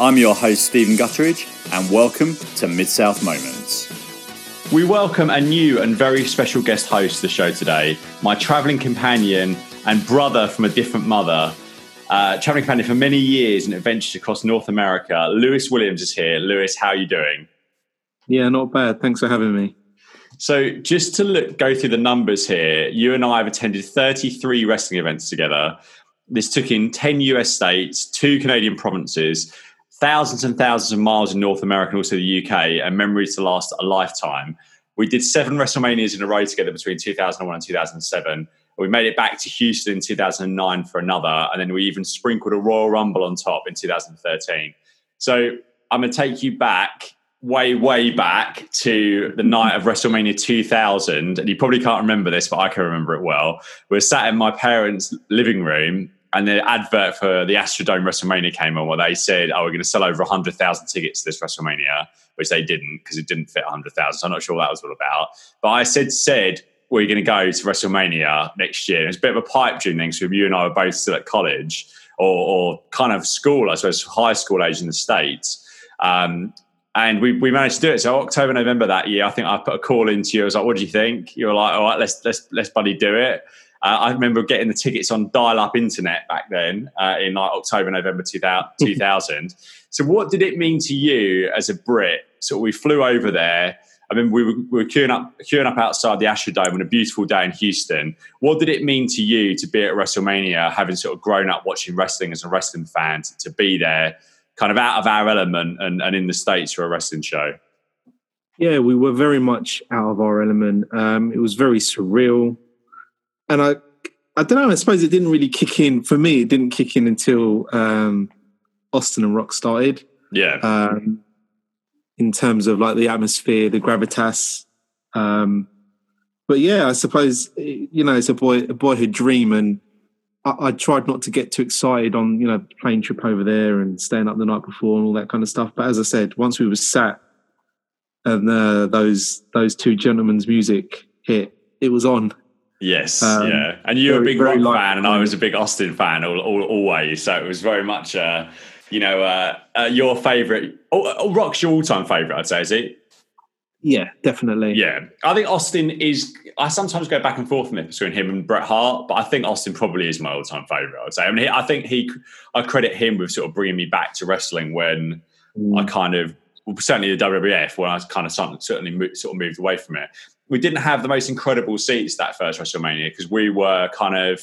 I'm your host, Stephen Gutteridge, and welcome to Mid South Moments. We welcome a new and very special guest host to the show today, my travelling companion and brother from a different mother. Uh, travelling companion for many years and adventures across North America. Lewis Williams is here. Lewis, how are you doing? Yeah, not bad. Thanks for having me. So, just to look, go through the numbers here, you and I have attended 33 wrestling events together. This took in 10 US states, two Canadian provinces, thousands and thousands of miles in North America and also the UK, and memories to last a lifetime. We did seven WrestleManias in a row together between 2001 and 2007. We made it back to Houston in 2009 for another, and then we even sprinkled a Royal Rumble on top in 2013. So I'm going to take you back way, way back to the night of WrestleMania 2000. And you probably can't remember this, but I can remember it well. We were sat in my parents' living room and the advert for the Astrodome WrestleMania came on where they said, oh, we're going to sell over 100,000 tickets to this WrestleMania, which they didn't because it didn't fit 100,000. So I'm not sure what that was all about. But I said, said, we're going to go to WrestleMania next year. It was a bit of a pipe dream thing. So you and I were both still at college or, or kind of school, I suppose, high school age in the States. Um, and we, we managed to do it. So October, November that year, I think I put a call into you. I was like, "What do you think?" You were like, "All right, let's let's let's buddy do it." Uh, I remember getting the tickets on dial-up internet back then uh, in like October, November 2000. 2000. so, what did it mean to you as a Brit? So we flew over there. I mean, we were, we were queuing up queuing up outside the Astrodome on a beautiful day in Houston. What did it mean to you to be at WrestleMania, having sort of grown up watching wrestling as a wrestling fan, to, to be there? kind of out of our element and, and in the States for a wrestling show? Yeah, we were very much out of our element. Um, it was very surreal. And I, I don't know, I suppose it didn't really kick in. For me, it didn't kick in until um, Austin and Rock started. Yeah. Um, in terms of like the atmosphere, the gravitas. Um, but yeah, I suppose, you know, it's a boy, a boyhood dream. And I, I, tried not to get too excited on you know plane trip over there and staying up the night before and all that kind of stuff. But as I said, once we were sat and uh, those those two gentlemen's music hit, it was on. Yes, um, yeah, and you're very, a big rock fan, and I was a big Austin fan, all, all, always. So it was very much, uh, you know, uh, uh your favorite. Oh, oh, rock's your all-time favorite, I'd say. Is it? Yeah, definitely. Yeah, I think Austin is. I sometimes go back and forth between him and Bret Hart, but I think Austin probably is my all-time favorite. I'd say. I mean, he, I think he. I credit him with sort of bringing me back to wrestling when mm. I kind of, well, certainly the WWF, when I kind of certainly moved, sort of moved away from it. We didn't have the most incredible seats that first WrestleMania because we were kind of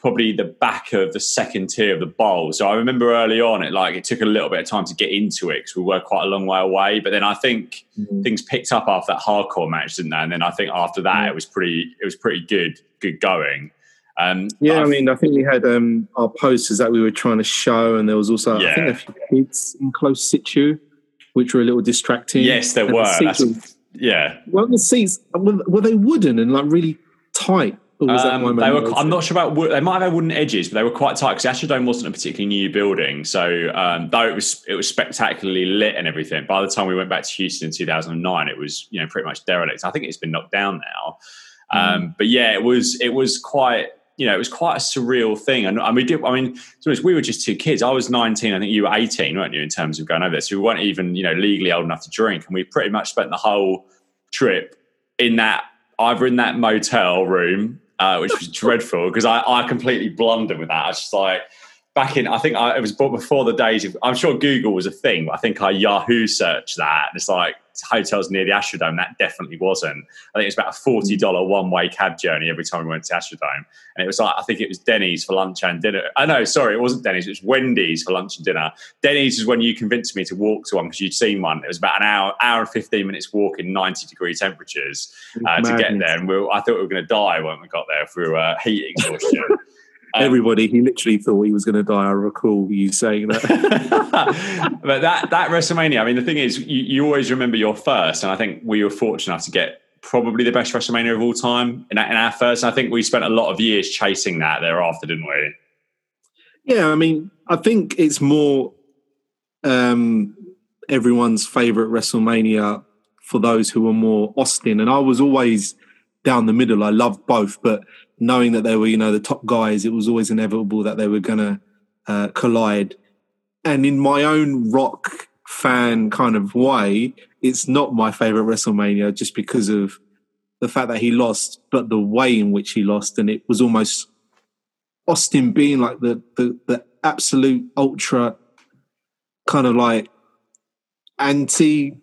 probably the back of the second tier of the bowl. So I remember early on, it like it took a little bit of time to get into it because we were quite a long way away. But then I think mm-hmm. things picked up after that hardcore match, didn't they? And then I think after that, mm-hmm. it was pretty it was pretty good good going. Um, yeah, I mean, I think we had um, our posters that we were trying to show, and there was also yeah. I think a few kids in close situ, which were a little distracting. Yes, there and were. The yeah. Well, the seats were, were they wooden and like really tight? Um, they were. I'm not sure about. They might have had wooden edges, but they were quite tight because Astrodome wasn't a particularly new building. So um, though it was, it was spectacularly lit and everything. By the time we went back to Houston in 2009, it was you know pretty much derelict. I think it's been knocked down now. Um, mm. But yeah, it was it was quite you know it was quite a surreal thing. And, and we did. I mean, we were just two kids. I was 19. I think you were 18, weren't you? In terms of going over there, so we weren't even you know legally old enough to drink, and we pretty much spent the whole trip in that either in that motel room uh, which was dreadful because I, I completely blundered with that. I was just like, back in, I think I, it was before the days of, I'm sure Google was a thing, but I think I Yahoo searched that. And it's like hotels near the Astrodome. That definitely wasn't. I think it was about a $40 one way cab journey every time we went to Astrodome. And it was like, I think it was Denny's for lunch and dinner. Oh, no, sorry, it wasn't Denny's. It was Wendy's for lunch and dinner. Denny's is when you convinced me to walk to one because you'd seen one. It was about an hour, hour and 15 minutes walk in 90 degree temperatures uh, to get there. And we were, I thought we were going to die when we got there through uh, heat exhaustion. Um, Everybody, he literally thought he was going to die. I recall you saying that. but that that WrestleMania, I mean, the thing is, you, you, always remember your first, and I think we were fortunate enough to get probably the best WrestleMania of all time in, in our first. And I think we spent a lot of years chasing that thereafter, didn't we? Yeah, I mean, I think it's more um, everyone's favorite WrestleMania for those who are more Austin, and I was always down the middle. I loved both, but knowing that they were, you know, the top guys, it was always inevitable that they were going to uh, collide. and in my own rock fan kind of way, it's not my favorite WrestleMania just because of the fact that he lost, but the way in which he lost, and it was almost Austin being like the the, the absolute ultra kind of like anti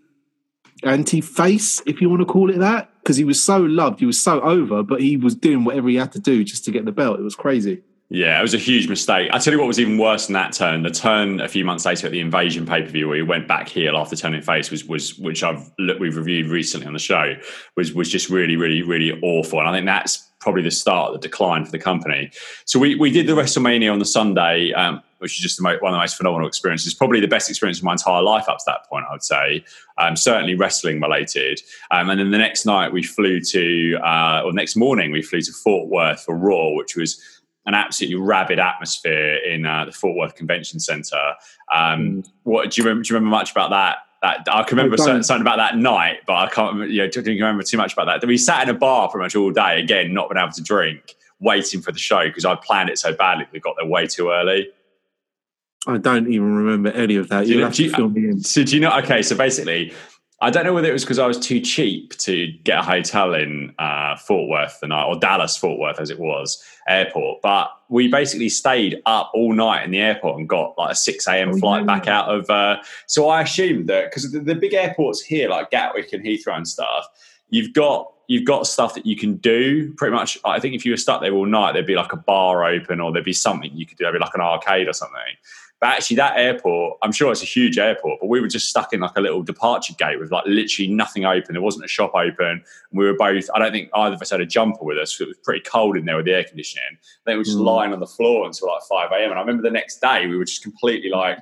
anti face, if you want to call it that, because he was so loved, he was so over, but he was doing whatever he had to do just to get the belt. It was crazy. Yeah, it was a huge mistake. I tell you what was even worse than that turn. The turn a few months later at the Invasion pay per view, where he went back heel after turning face, was was which I've looked, we've reviewed recently on the show, was was just really, really, really awful. And I think that's probably the start of the decline for the company. So we we did the WrestleMania on the Sunday, um, which is just one of the most phenomenal experiences. Probably the best experience of my entire life up to that point, I would say. Um, certainly wrestling related. Um, and then the next night we flew to, uh, or next morning we flew to Fort Worth for Raw, which was an absolutely rabid atmosphere in uh, the Fort Worth Convention Center. Um, mm. What do you remember? Do you remember much about that? That I can remember something, something, about that night, but I can't. You know, didn't remember too much about that. We sat in a bar pretty much all day. Again, not been able to drink, waiting for the show because I planned it so badly. We got there way too early. I don't even remember any of that. You, have to fill me in. So do you know? Okay, so basically, I don't know whether it was because I was too cheap to get a hotel in uh, Fort Worth the night, or Dallas Fort Worth as it was airport. But we basically stayed up all night in the airport and got like a six a.m. Oh, flight yeah. back out of. Uh, so I assumed that because the, the big airports here, like Gatwick and Heathrow and stuff, you've got you've got stuff that you can do pretty much. I think if you were stuck there all night, there'd be like a bar open or there'd be something you could do, there'd be like an arcade or something. But actually, that airport, I'm sure it's a huge airport, but we were just stuck in like a little departure gate with like literally nothing open. There wasn't a shop open. we were both, I don't think either of us had a jumper with us. It was pretty cold in there with the air conditioning. I think we were just mm. lying on the floor until like 5 a.m. And I remember the next day, we were just completely like,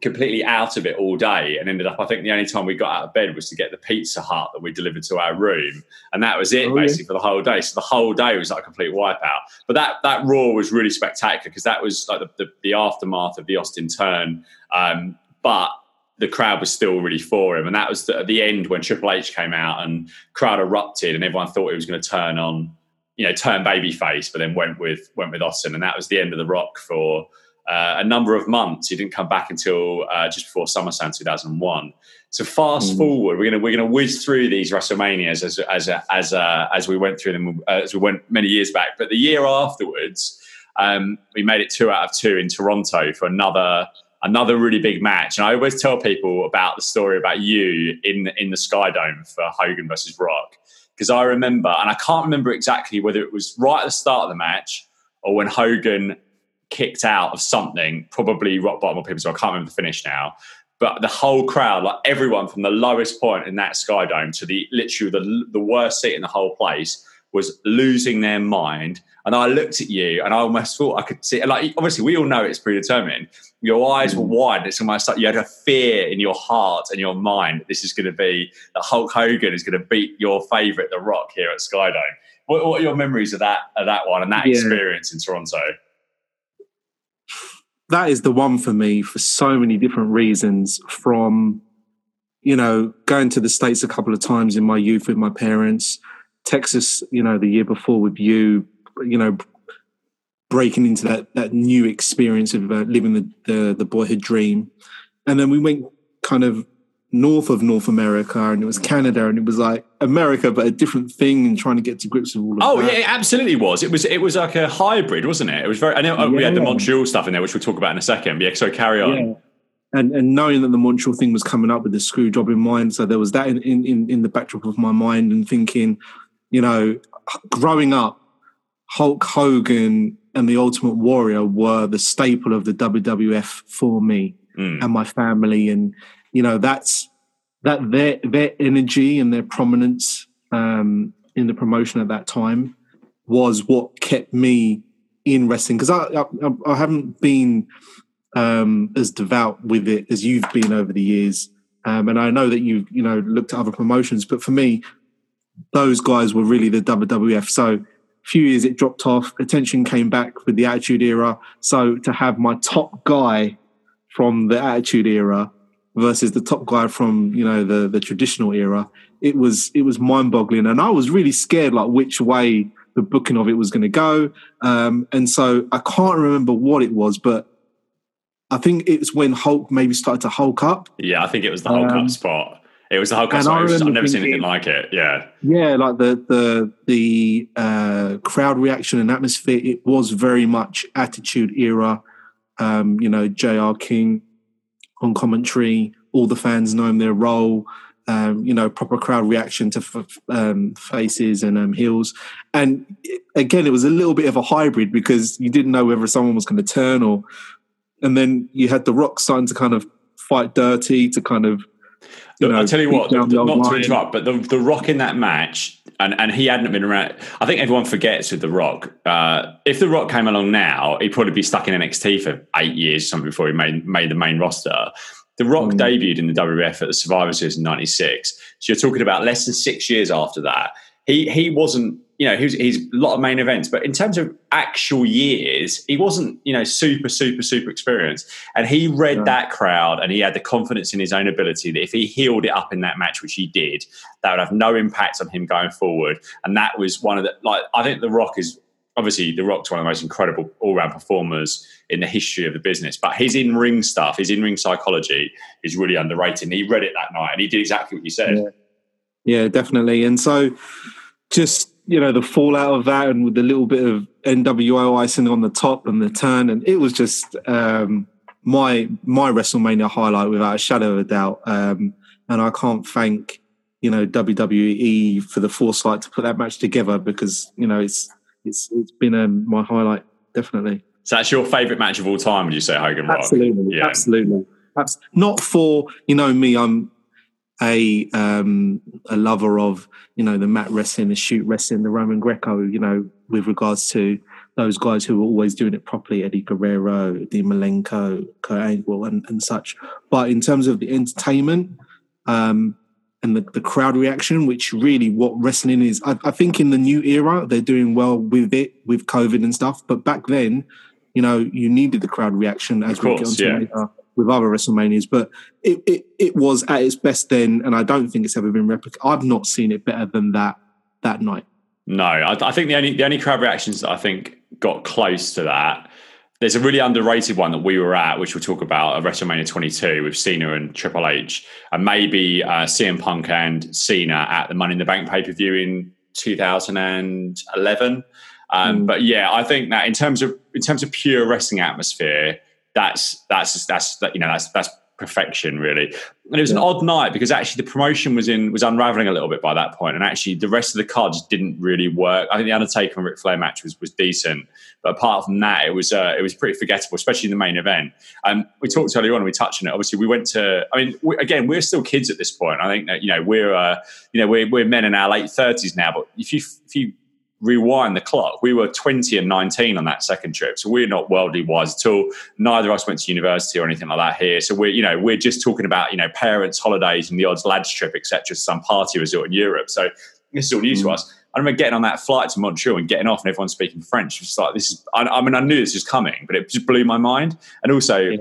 completely out of it all day and ended up i think the only time we got out of bed was to get the pizza hut that we delivered to our room. And that was it oh, basically yeah. for the whole day. So the whole day was like a complete wipeout. But that that raw was really spectacular because that was like the, the, the, aftermath of the austin turn. Um, but the crowd was still really for him. And that was the, at the end when triple h came out and crowd erupted and everyone thought he was going to turn on you know turn babyface but then went with went with austin. And that was the end of the rock for uh, a number of months. He didn't come back until uh, just before SummerSlam 2001. So fast mm. forward, we're gonna we're gonna whiz through these WrestleManias as as as uh, as we went through them uh, as we went many years back. But the year afterwards, um, we made it two out of two in Toronto for another another really big match. And I always tell people about the story about you in in the Sky Dome for Hogan versus Rock because I remember, and I can't remember exactly whether it was right at the start of the match or when Hogan kicked out of something, probably rock bottom or people. So I can't remember the finish now. But the whole crowd, like everyone from the lowest point in that Sky Dome to the literally the, the worst seat in the whole place, was losing their mind. And I looked at you and I almost thought I could see, like, obviously, we all know it's predetermined. Your eyes were mm. wide. It's almost like you had a fear in your heart and your mind that this is going to be, that Hulk Hogan is going to beat your favorite, The Rock, here at Skydome. What, what, are your memories of that, of that one and that yeah. experience in Toronto? That is the one for me for so many different reasons from you know going to the states a couple of times in my youth with my parents texas you know the year before with you you know breaking into that that new experience of uh, living the, the the boyhood dream. And then we went kind of north of North America and it was Canada and it was like America but a different thing and trying to get to grips with all of oh, that. yeah, it absolutely was. It was it was like a hybrid, wasn't it? It was very I know yeah. we had the Montreal stuff in there which we'll talk about in a second. Yeah, so carry on. Yeah. And and knowing that the Montreal thing was coming up with the screw job in mind, so there was that in, in, in the backdrop of my mind and thinking, you know, growing up, Hulk Hogan and the Ultimate Warrior were the staple of the WWF for me mm. and my family and you know that's that their their energy and their prominence um, in the promotion at that time was what kept me in wrestling because I, I, I haven't been um, as devout with it as you've been over the years, um, and I know that you've you know looked at other promotions, but for me, those guys were really the WWF. So a few years it dropped off. Attention came back with the Attitude Era. So to have my top guy from the Attitude Era versus the top guy from you know the the traditional era, it was it was mind boggling, and I was really scared like which way the booking of it was going to go. Um, and so I can't remember what it was, but I think it's when Hulk maybe started to Hulk up. Yeah, I think it was the Hulk um, up spot. It was the Hulk up spot. Was, I've never seen anything like it. Yeah, yeah, like the the the uh, crowd reaction and atmosphere. It was very much Attitude Era. Um, you know, J.R. King on commentary. All the fans knowing their role um, you know, proper crowd reaction to f- um, faces and um, heels. And again, it was a little bit of a hybrid because you didn't know whether someone was going to turn or, and then you had the Rock starting to kind of fight dirty to kind of. You know, I'll tell you what, the, the, not to interrupt, but the, the Rock in that match, and, and he hadn't been around. I think everyone forgets with The Rock. Uh, if The Rock came along now, he'd probably be stuck in NXT for eight years, something before he made made the main roster. The Rock mm. debuted in the WWF at the Survivor Series in '96. So you're talking about less than six years after that. He he wasn't, you know, he's he's a lot of main events, but in terms of actual years, he wasn't, you know, super super super experienced. And he read yeah. that crowd, and he had the confidence in his own ability that if he heeled it up in that match, which he did, that would have no impact on him going forward. And that was one of the like I think The Rock is obviously The Rock's one of the most incredible all round performers in the history of the business. But his in ring stuff, his in ring psychology is really underrated. And he read it that night and he did exactly what you said. Yeah. yeah, definitely. And so just, you know, the fallout of that and with the little bit of NWO icing on the top and the turn. And it was just um, my my WrestleMania highlight without a shadow of a doubt. Um, and I can't thank you know WWE for the foresight to put that match together because you know it's it's it's been um, my highlight definitely. So that's your favourite match of all time? Would you say Hogan Rock? Absolutely, yeah. absolutely. That's not for you know me. I'm a um, a lover of you know the mat wrestling, the shoot wrestling, the Roman Greco. You know, with regards to those guys who were always doing it properly, Eddie Guerrero, Dean Malenko, Kurt Angle, and, and such. But in terms of the entertainment, um, and the, the crowd reaction, which really what wrestling is. I, I, think in the new era, they're doing well with it, with COVID and stuff. But back then, you know, you needed the crowd reaction as we get onto yeah. later with other WrestleManias. But it, it, it was at its best then, and I don't think it's ever been replicated. I've not seen it better than that that night. No, I, I think the only the only crowd reactions that I think got close to that there's a really underrated one that we were at, which we'll talk about at WrestleMania 22 with Cena and Triple H, and maybe uh, CM Punk and Cena at the Money in the Bank pay per view in 2011. Um, mm. But yeah, I think that in terms of in terms of pure wrestling atmosphere, that's that's that's you know that's that's perfection really. And it was an odd night because actually the promotion was in was unraveling a little bit by that point and actually the rest of the cards didn't really work. I think the undertaker and Ric Flair match was was decent but apart from that it was uh, it was pretty forgettable especially in the main event. Um, we talked earlier on we touched on it. Obviously we went to i mean we, again we're still kids at this point. I think that you know we're uh, you know we're, we're men in our late 30s now but if you if you rewind the clock, we were 20 and 19 on that second trip. So we're not worldly wise at all. Neither of us went to university or anything like that here. So we're, you know, we're just talking about, you know, parents, holidays and the odds lads trip, etc. some party resort in Europe. So this is all new mm. to us. I remember getting on that flight to Montreal and getting off and everyone speaking French. It was like, this is, I, I mean, I knew this was coming, but it just blew my mind. And also, yeah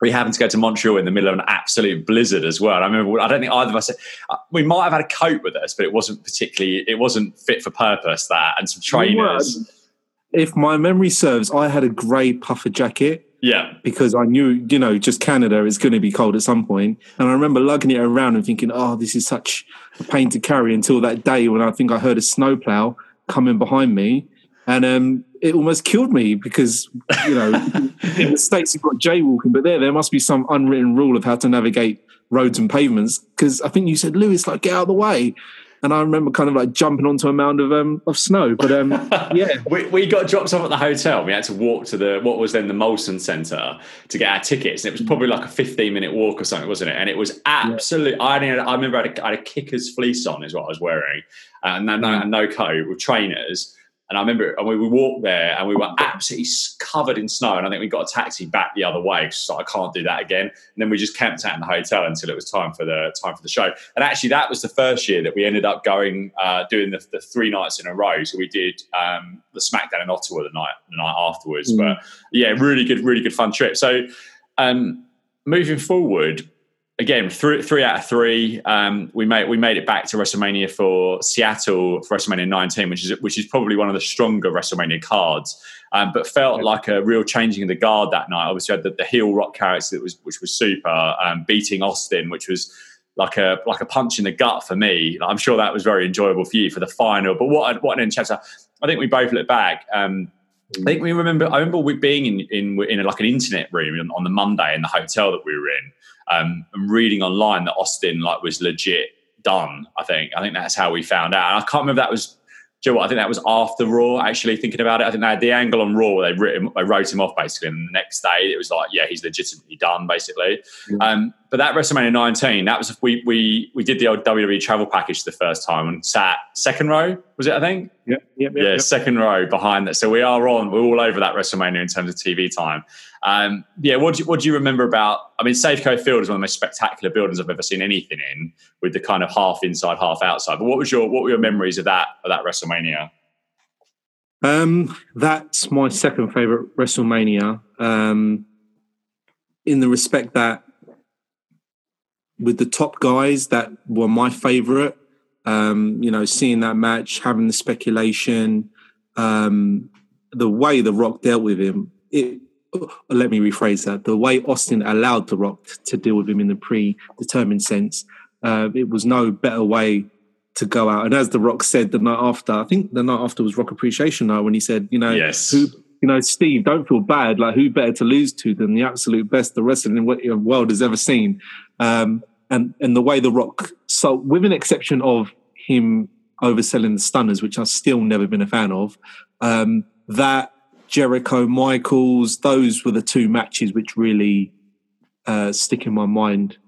we happened to go to Montreal in the middle of an absolute blizzard as well. I remember, I don't think either of us, uh, we might have had a coat with us, but it wasn't particularly, it wasn't fit for purpose, that, and some trainers. If my memory serves, I had a grey puffer jacket. Yeah. Because I knew, you know, just Canada is going to be cold at some point. And I remember lugging it around and thinking, oh, this is such a pain to carry until that day when I think I heard a snowplow coming behind me. And um, it almost killed me because you know in the states you've got jaywalking, but there there must be some unwritten rule of how to navigate roads and pavements. Because I think you said Lewis, like get out of the way, and I remember kind of like jumping onto a mound of um of snow. But um yeah, we, we got dropped off at the hotel. We had to walk to the what was then the Molson Centre to get our tickets, and it was probably like a fifteen minute walk or something, wasn't it? And it was absolutely. Yeah. I, I remember I had, a, I had a kicker's fleece on, is what I was wearing, and no, no, no coat with trainers and I remember and we, we walked there and we were absolutely covered in snow. And I think we got a taxi back the other way So I can't do that again. And then we just camped out in the hotel until it was time for the time for the show. And actually, that was the first year that we ended up going uh, doing the, the, three nights in a row. So we did um, the SmackDown in Ottawa the night the night afterwards. Mm. But yeah, really good, really good fun trip. So um, moving forward, again, three, three out of three. Um, we made we made it back to WrestleMania for Seattle for WrestleMania 19, which is which is probably one of the stronger WrestleMania cards. Um, but felt like a real changing of the guard that night. Obviously, had the, the heel rock character that was which was super, um, beating Austin, which was like a like a punch in the gut for me. I'm sure that was very enjoyable for you for the final. But what what an end chapter! I think we both look back. Um, I think we remember. I remember we being in in in a, like an internet room on the Monday in the hotel that we were in, um, and reading online that Austin like was legit done. I think I think that's how we found out. And I can't remember that was Do you know what? I think that was after Raw. Actually, thinking about it, I think they had the angle on Raw where they, written, they wrote him off basically, and the next day it was like, yeah, he's legitimately done basically. Mm-hmm. Um, but that WrestleMania 19, that was we we we did the old WWE travel package the first time and sat second row. Was it? I think. Yeah, yeah, yeah. yeah. Second row behind that. So we are on. We're all over that WrestleMania in terms of TV time. Um, yeah, what do, you, what do you remember about? I mean, Safeco Field is one of the most spectacular buildings I've ever seen anything in, with the kind of half inside, half outside. But what was your what were your memories of that of that WrestleMania? Um, that's my second favorite WrestleMania. Um, in the respect that with the top guys that were my favorite, um, you know, seeing that match, having the speculation, um, the way The Rock dealt with him, it, let me rephrase that. The way Austin allowed The Rock to deal with him in the predetermined sense, uh, it was no better way to go out. And as The Rock said the night after, I think the night after was Rock Appreciation Night when he said, you know, yes. who, you know, Steve, don't feel bad. Like, who better to lose to than the absolute best the wrestling in what the world has ever seen? Um, and and the way The Rock, so with an exception of him overselling the stunners, which I've still never been a fan of, um, that Jericho Michaels, those were the two matches which really uh, stick in my mind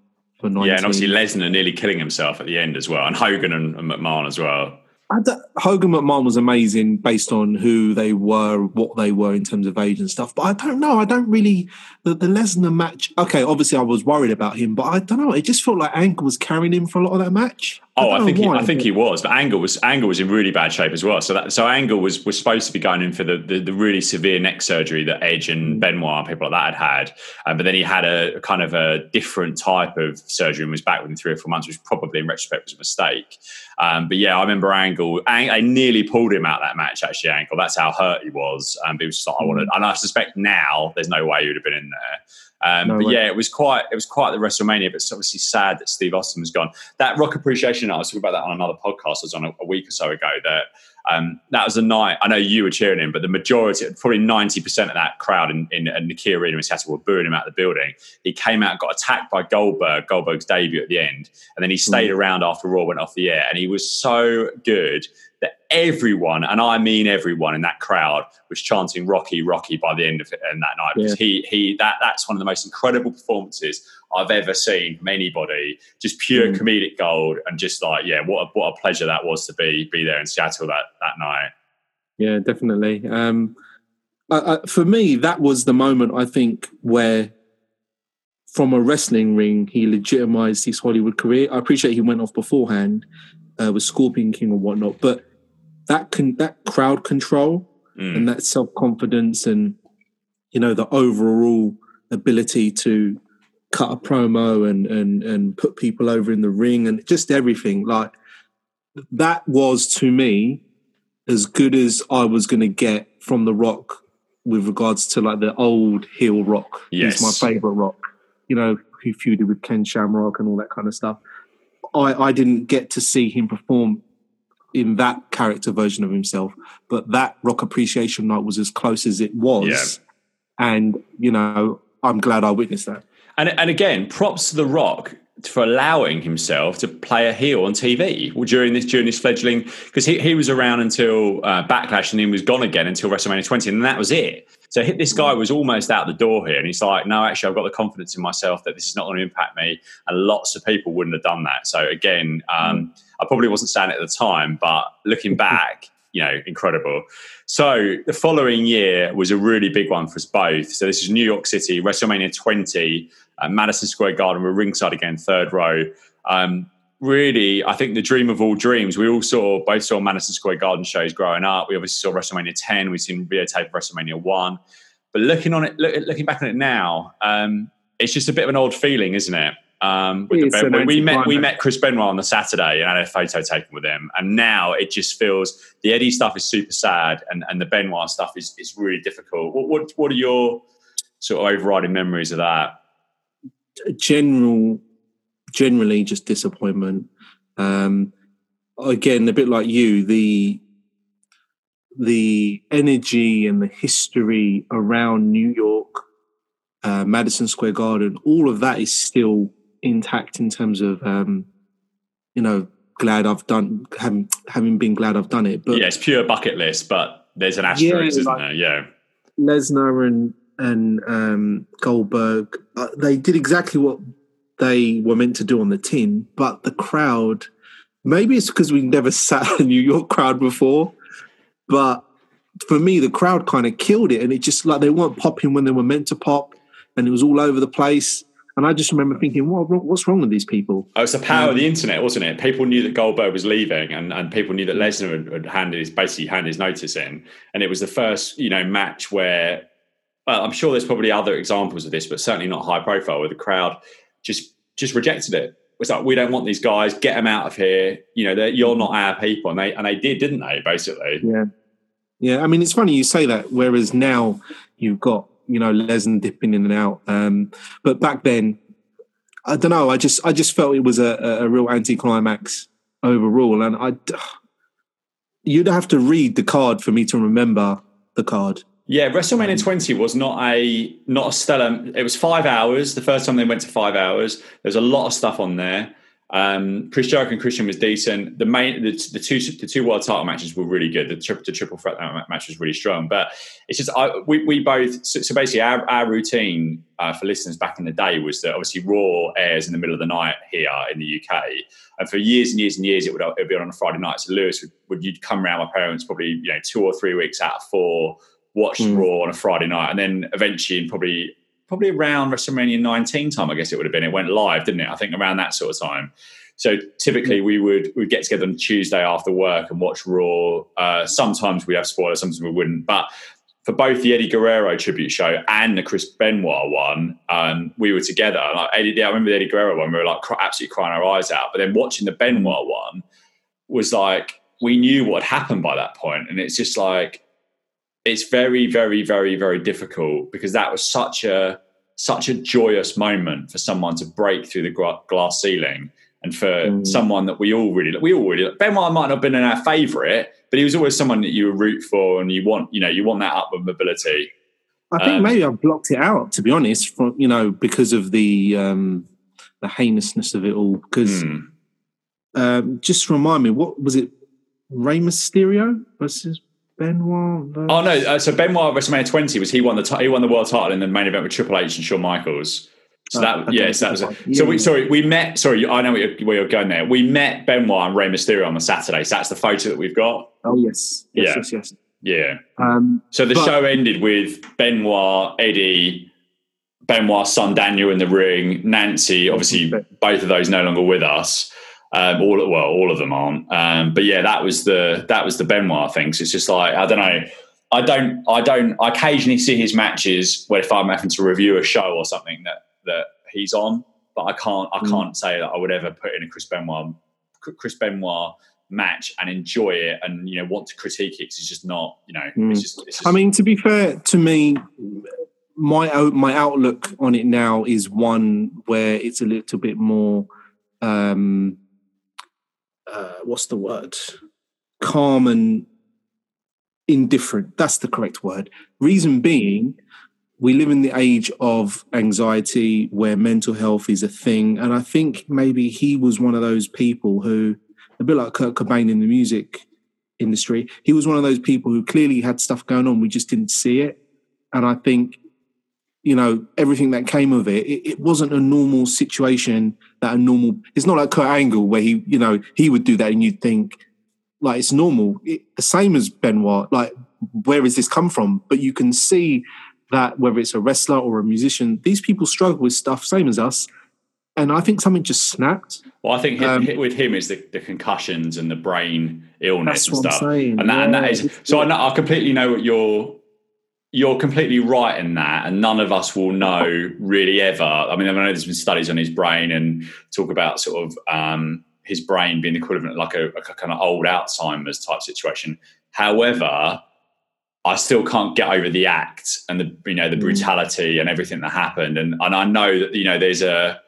for 19. Yeah, and obviously Lesnar nearly killing himself at the end as well, and Hogan and, and McMahon as well. Hogan McMahon was amazing based on who they were, what they were in terms of age and stuff. But I don't know. I don't really the, the Lesnar match. Okay, obviously I was worried about him, but I don't know. It just felt like Angle was carrying him for a lot of that match. Oh, I, I think he, I think he was, but Angle was Angle was in really bad shape as well. So that so Angle was was supposed to be going in for the the, the really severe neck surgery that Edge and mm. Benoit and people like that had had, um, but then he had a, kind of a different type of surgery and was back within three or four months, which probably in retrospect was a mistake. Um, but yeah, I remember Angle. I nearly pulled him out that match. Actually, Angle. That's how hurt he was. Um, but it was just like, I wanted, mm. and I suspect now there's no way he would have been in there. Um, no but way. yeah, it was quite it was quite the WrestleMania, but it's obviously sad that Steve Austin was gone. That Rock Appreciation I was talking about that on another podcast. I was on a, a week or so ago. That um, that was a night. I know you were cheering him, but the majority, probably ninety percent of that crowd in, in, in the Key Arena in Seattle were booing him out of the building. He came out, got attacked by Goldberg, Goldberg's debut at the end, and then he stayed mm. around after Raw went off the air, and he was so good everyone, and I mean everyone in that crowd, was chanting "Rocky, Rocky" by the end of it and that night because yeah. he he that that's one of the most incredible performances I've ever seen from anybody. Just pure mm. comedic gold, and just like yeah, what a, what a pleasure that was to be be there in Seattle that that night. Yeah, definitely. Um, I, I, for me, that was the moment I think where. From a wrestling ring, he legitimized his Hollywood career. I appreciate he went off beforehand uh, with Scorpion King and whatnot, but that can that crowd control mm. and that self confidence and you know the overall ability to cut a promo and and and put people over in the ring and just everything like that was to me as good as I was going to get from the Rock with regards to like the old heel Rock. Yes, my favorite Rock. You know, who feuded with Ken Shamrock and all that kind of stuff. I I didn't get to see him perform in that character version of himself. But that Rock Appreciation Night was as close as it was. Yeah. And, you know, I'm glad I witnessed that. And, and again, props to The Rock for allowing himself to play a heel on TV during this during this fledgling because he, he was around until uh, Backlash and then was gone again until WrestleMania 20 and that was it. So this guy was almost out the door here, and he's like, "No, actually, I've got the confidence in myself that this is not going to impact me." And lots of people wouldn't have done that. So again, um, I probably wasn't saying it at the time, but looking back, you know, incredible. So the following year was a really big one for us both. So this is New York City, WrestleMania 20, uh, Madison Square Garden. We're ringside again, third row. Um, really, I think the dream of all dreams. We all saw both saw Madison Square Garden shows growing up. We obviously saw WrestleMania 10. We've seen videotape of WrestleMania 1. But looking on it, look, looking back on it now, um, it's just a bit of an old feeling, isn't it? Um, with the we met we met Chris Benoit on the Saturday and had a photo taken with him, and now it just feels the Eddie stuff is super sad, and, and the Benoit stuff is is really difficult. What what what are your sort of overriding memories of that? General, generally, just disappointment. Um, again, a bit like you, the the energy and the history around New York, uh, Madison Square Garden, all of that is still intact in terms of, um, you know, glad I've done having having been glad I've done it. But yeah, it's pure bucket list, but there's an asterisk, yeah, isn't like there? Yeah. Lesnar and and um, Goldberg, uh, they did exactly what they were meant to do on the tin, but the crowd. Maybe it's because we never sat a New York crowd before, but for me, the crowd kind of killed it, and it just like they weren't popping when they were meant to pop, and it was all over the place. And I just remember thinking, what, what's wrong with these people? Oh, it's the power um, of the internet, wasn't it? People knew that Goldberg was leaving, and, and people knew that Lesnar had, had handed his basically handed his notice in, and it was the first you know match where. Well, I'm sure there's probably other examples of this, but certainly not high profile, where the crowd just just rejected it. It's like we don't want these guys. Get them out of here. You know, you're not our people, and they and they did, didn't they? Basically, yeah. Yeah, I mean, it's funny you say that. Whereas now you've got you know Lesnar dipping in and out, um, but back then, I don't know. I just I just felt it was a, a real anticlimax overall, and I you'd have to read the card for me to remember the card. Yeah, WrestleMania 20 was not a not a stellar. It was five hours. The first time they went to five hours, there's a lot of stuff on there. Um, Chris Jericho and Christian was decent. The main, the, the, two, the two world title matches were really good. The triple, the triple threat match was really strong. But it's just I, we, we both. So, so basically, our, our routine uh, for listeners back in the day was that obviously Raw airs in the middle of the night here in the UK, and for years and years and years it would it would be on a Friday night. So Lewis would, would you'd come around my parents probably you know two or three weeks out of four watch mm. Raw on a Friday night, and then eventually, in probably probably around WrestleMania 19 time, I guess it would have been. It went live, didn't it? I think around that sort of time. So typically we would we'd get together on Tuesday after work and watch Raw. Uh, sometimes we'd have spoilers, sometimes we wouldn't. But for both the Eddie Guerrero tribute show and the Chris Benoit one, um, we were together. Like Eddie, yeah, I remember the Eddie Guerrero one. We were like absolutely crying our eyes out. But then watching the Benoit one was like we knew what had happened by that point, and it's just like it's very, very, very, very difficult because that was such a such a joyous moment for someone to break through the glass ceiling and for mm. someone that we all really we all really Ben Benoit might not have been in our favourite, but he was always someone that you root for and you want you know you want that upward mobility. I think um, maybe I blocked it out to be honest, from you know because of the um, the heinousness of it all. Because mm. um, just remind me, what was it? Rey Mysterio versus Benoit. Versus... Oh no! Uh, so Benoit WrestleMania 20 was he won the t- he won the world title in the main event with Triple H and Shawn Michaels. So that oh, yes, that was. A, yeah, so we sorry we met. Sorry, I know where you're, where you're, going there. We met Benoit and Rey Mysterio on the Saturday. So that's the photo that we've got. Oh yes, yes, yeah. yes, yes. Yeah. Um, so the but, show ended with Benoit, Eddie, Benoit's son Daniel in the ring, Nancy. Obviously, both of those no longer with us. Um, all well, all of them aren't. Um, but yeah, that was the that was the Benoit thing. So it's just like I don't know. I don't. I don't. I occasionally see his matches where if I'm having to review a show or something that that he's on, but I can't. I mm. can't say that I would ever put in a Chris Benoit Chris Benoit match and enjoy it and you know want to critique it it's just not. You know, mm. it's, just, it's just. I mean, to be fair to me, my my outlook on it now is one where it's a little bit more. Um, uh, what's the word? Calm and indifferent. That's the correct word. Reason being, we live in the age of anxiety where mental health is a thing. And I think maybe he was one of those people who, a bit like Kurt Cobain in the music industry, he was one of those people who clearly had stuff going on. We just didn't see it. And I think, you know, everything that came of it, it, it wasn't a normal situation that a normal, it's not like Kurt Angle where he, you know, he would do that and you'd think, like, it's normal. It, the same as Benoit, like, where has this come from? But you can see that whether it's a wrestler or a musician, these people struggle with stuff same as us. And I think something just snapped. Well, I think um, with him is the, the, concussions and the brain illness and stuff. And that, yeah. and that is so. I, know, I completely know what you're you're completely right in that, and none of us will know really ever. I mean, I know there's been studies on his brain and talk about sort of um, his brain being equivalent like a, a kind of old Alzheimer's type situation. However, I still can't get over the act and the you know the mm. brutality and everything that happened, and and I know that you know there's a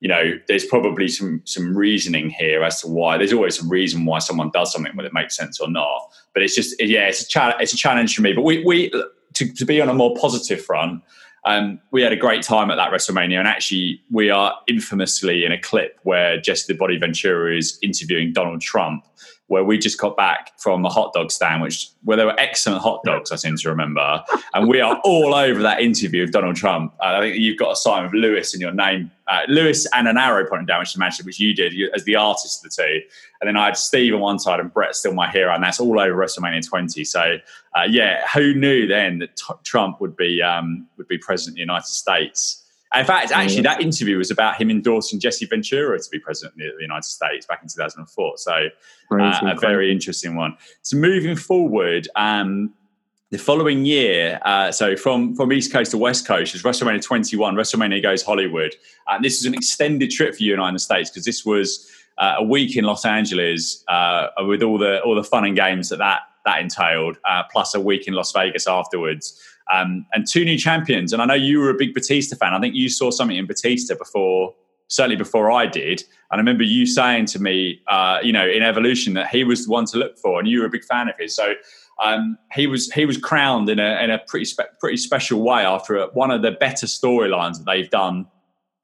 you know there's probably some some reasoning here as to why there's always a reason why someone does something whether it makes sense or not. But it's just yeah, it's a challenge. It's a challenge for me. But we we to, to be on a more positive front. Um, we had a great time at that WrestleMania, and actually, we are infamously in a clip where Jesse the Body Ventura is interviewing Donald Trump, where we just got back from a hot dog stand, which where there were excellent hot dogs, I seem to remember, and we are all over that interview of Donald Trump. Uh, I think you've got a sign of Lewis in your name, uh, Lewis, and an arrow pointing down, which you mentioned, which you did you, as the artist of the two, and then I had Steve on one side and Bret still my hero, and that's all over WrestleMania 20. So uh, yeah, who knew then that t- Trump would be um, would be president of the United States? In fact, actually, that interview was about him endorsing Jesse Ventura to be president of the United States back in 2004. So, uh, a very interesting one. So, moving forward, um, the following year, uh, so from, from East Coast to West Coast, is WrestleMania 21. WrestleMania goes Hollywood. And this is an extended trip for you in the United States because this was uh, a week in Los Angeles uh, with all the all the fun and games that that, that entailed, uh, plus a week in Las Vegas afterwards um, and two new champions. And I know you were a big Batista fan. I think you saw something in Batista before, certainly before I did. And I remember you saying to me, uh, you know, in Evolution that he was the one to look for, and you were a big fan of his. So um, he was he was crowned in a in a pretty spe- pretty special way after a, one of the better storylines that they've done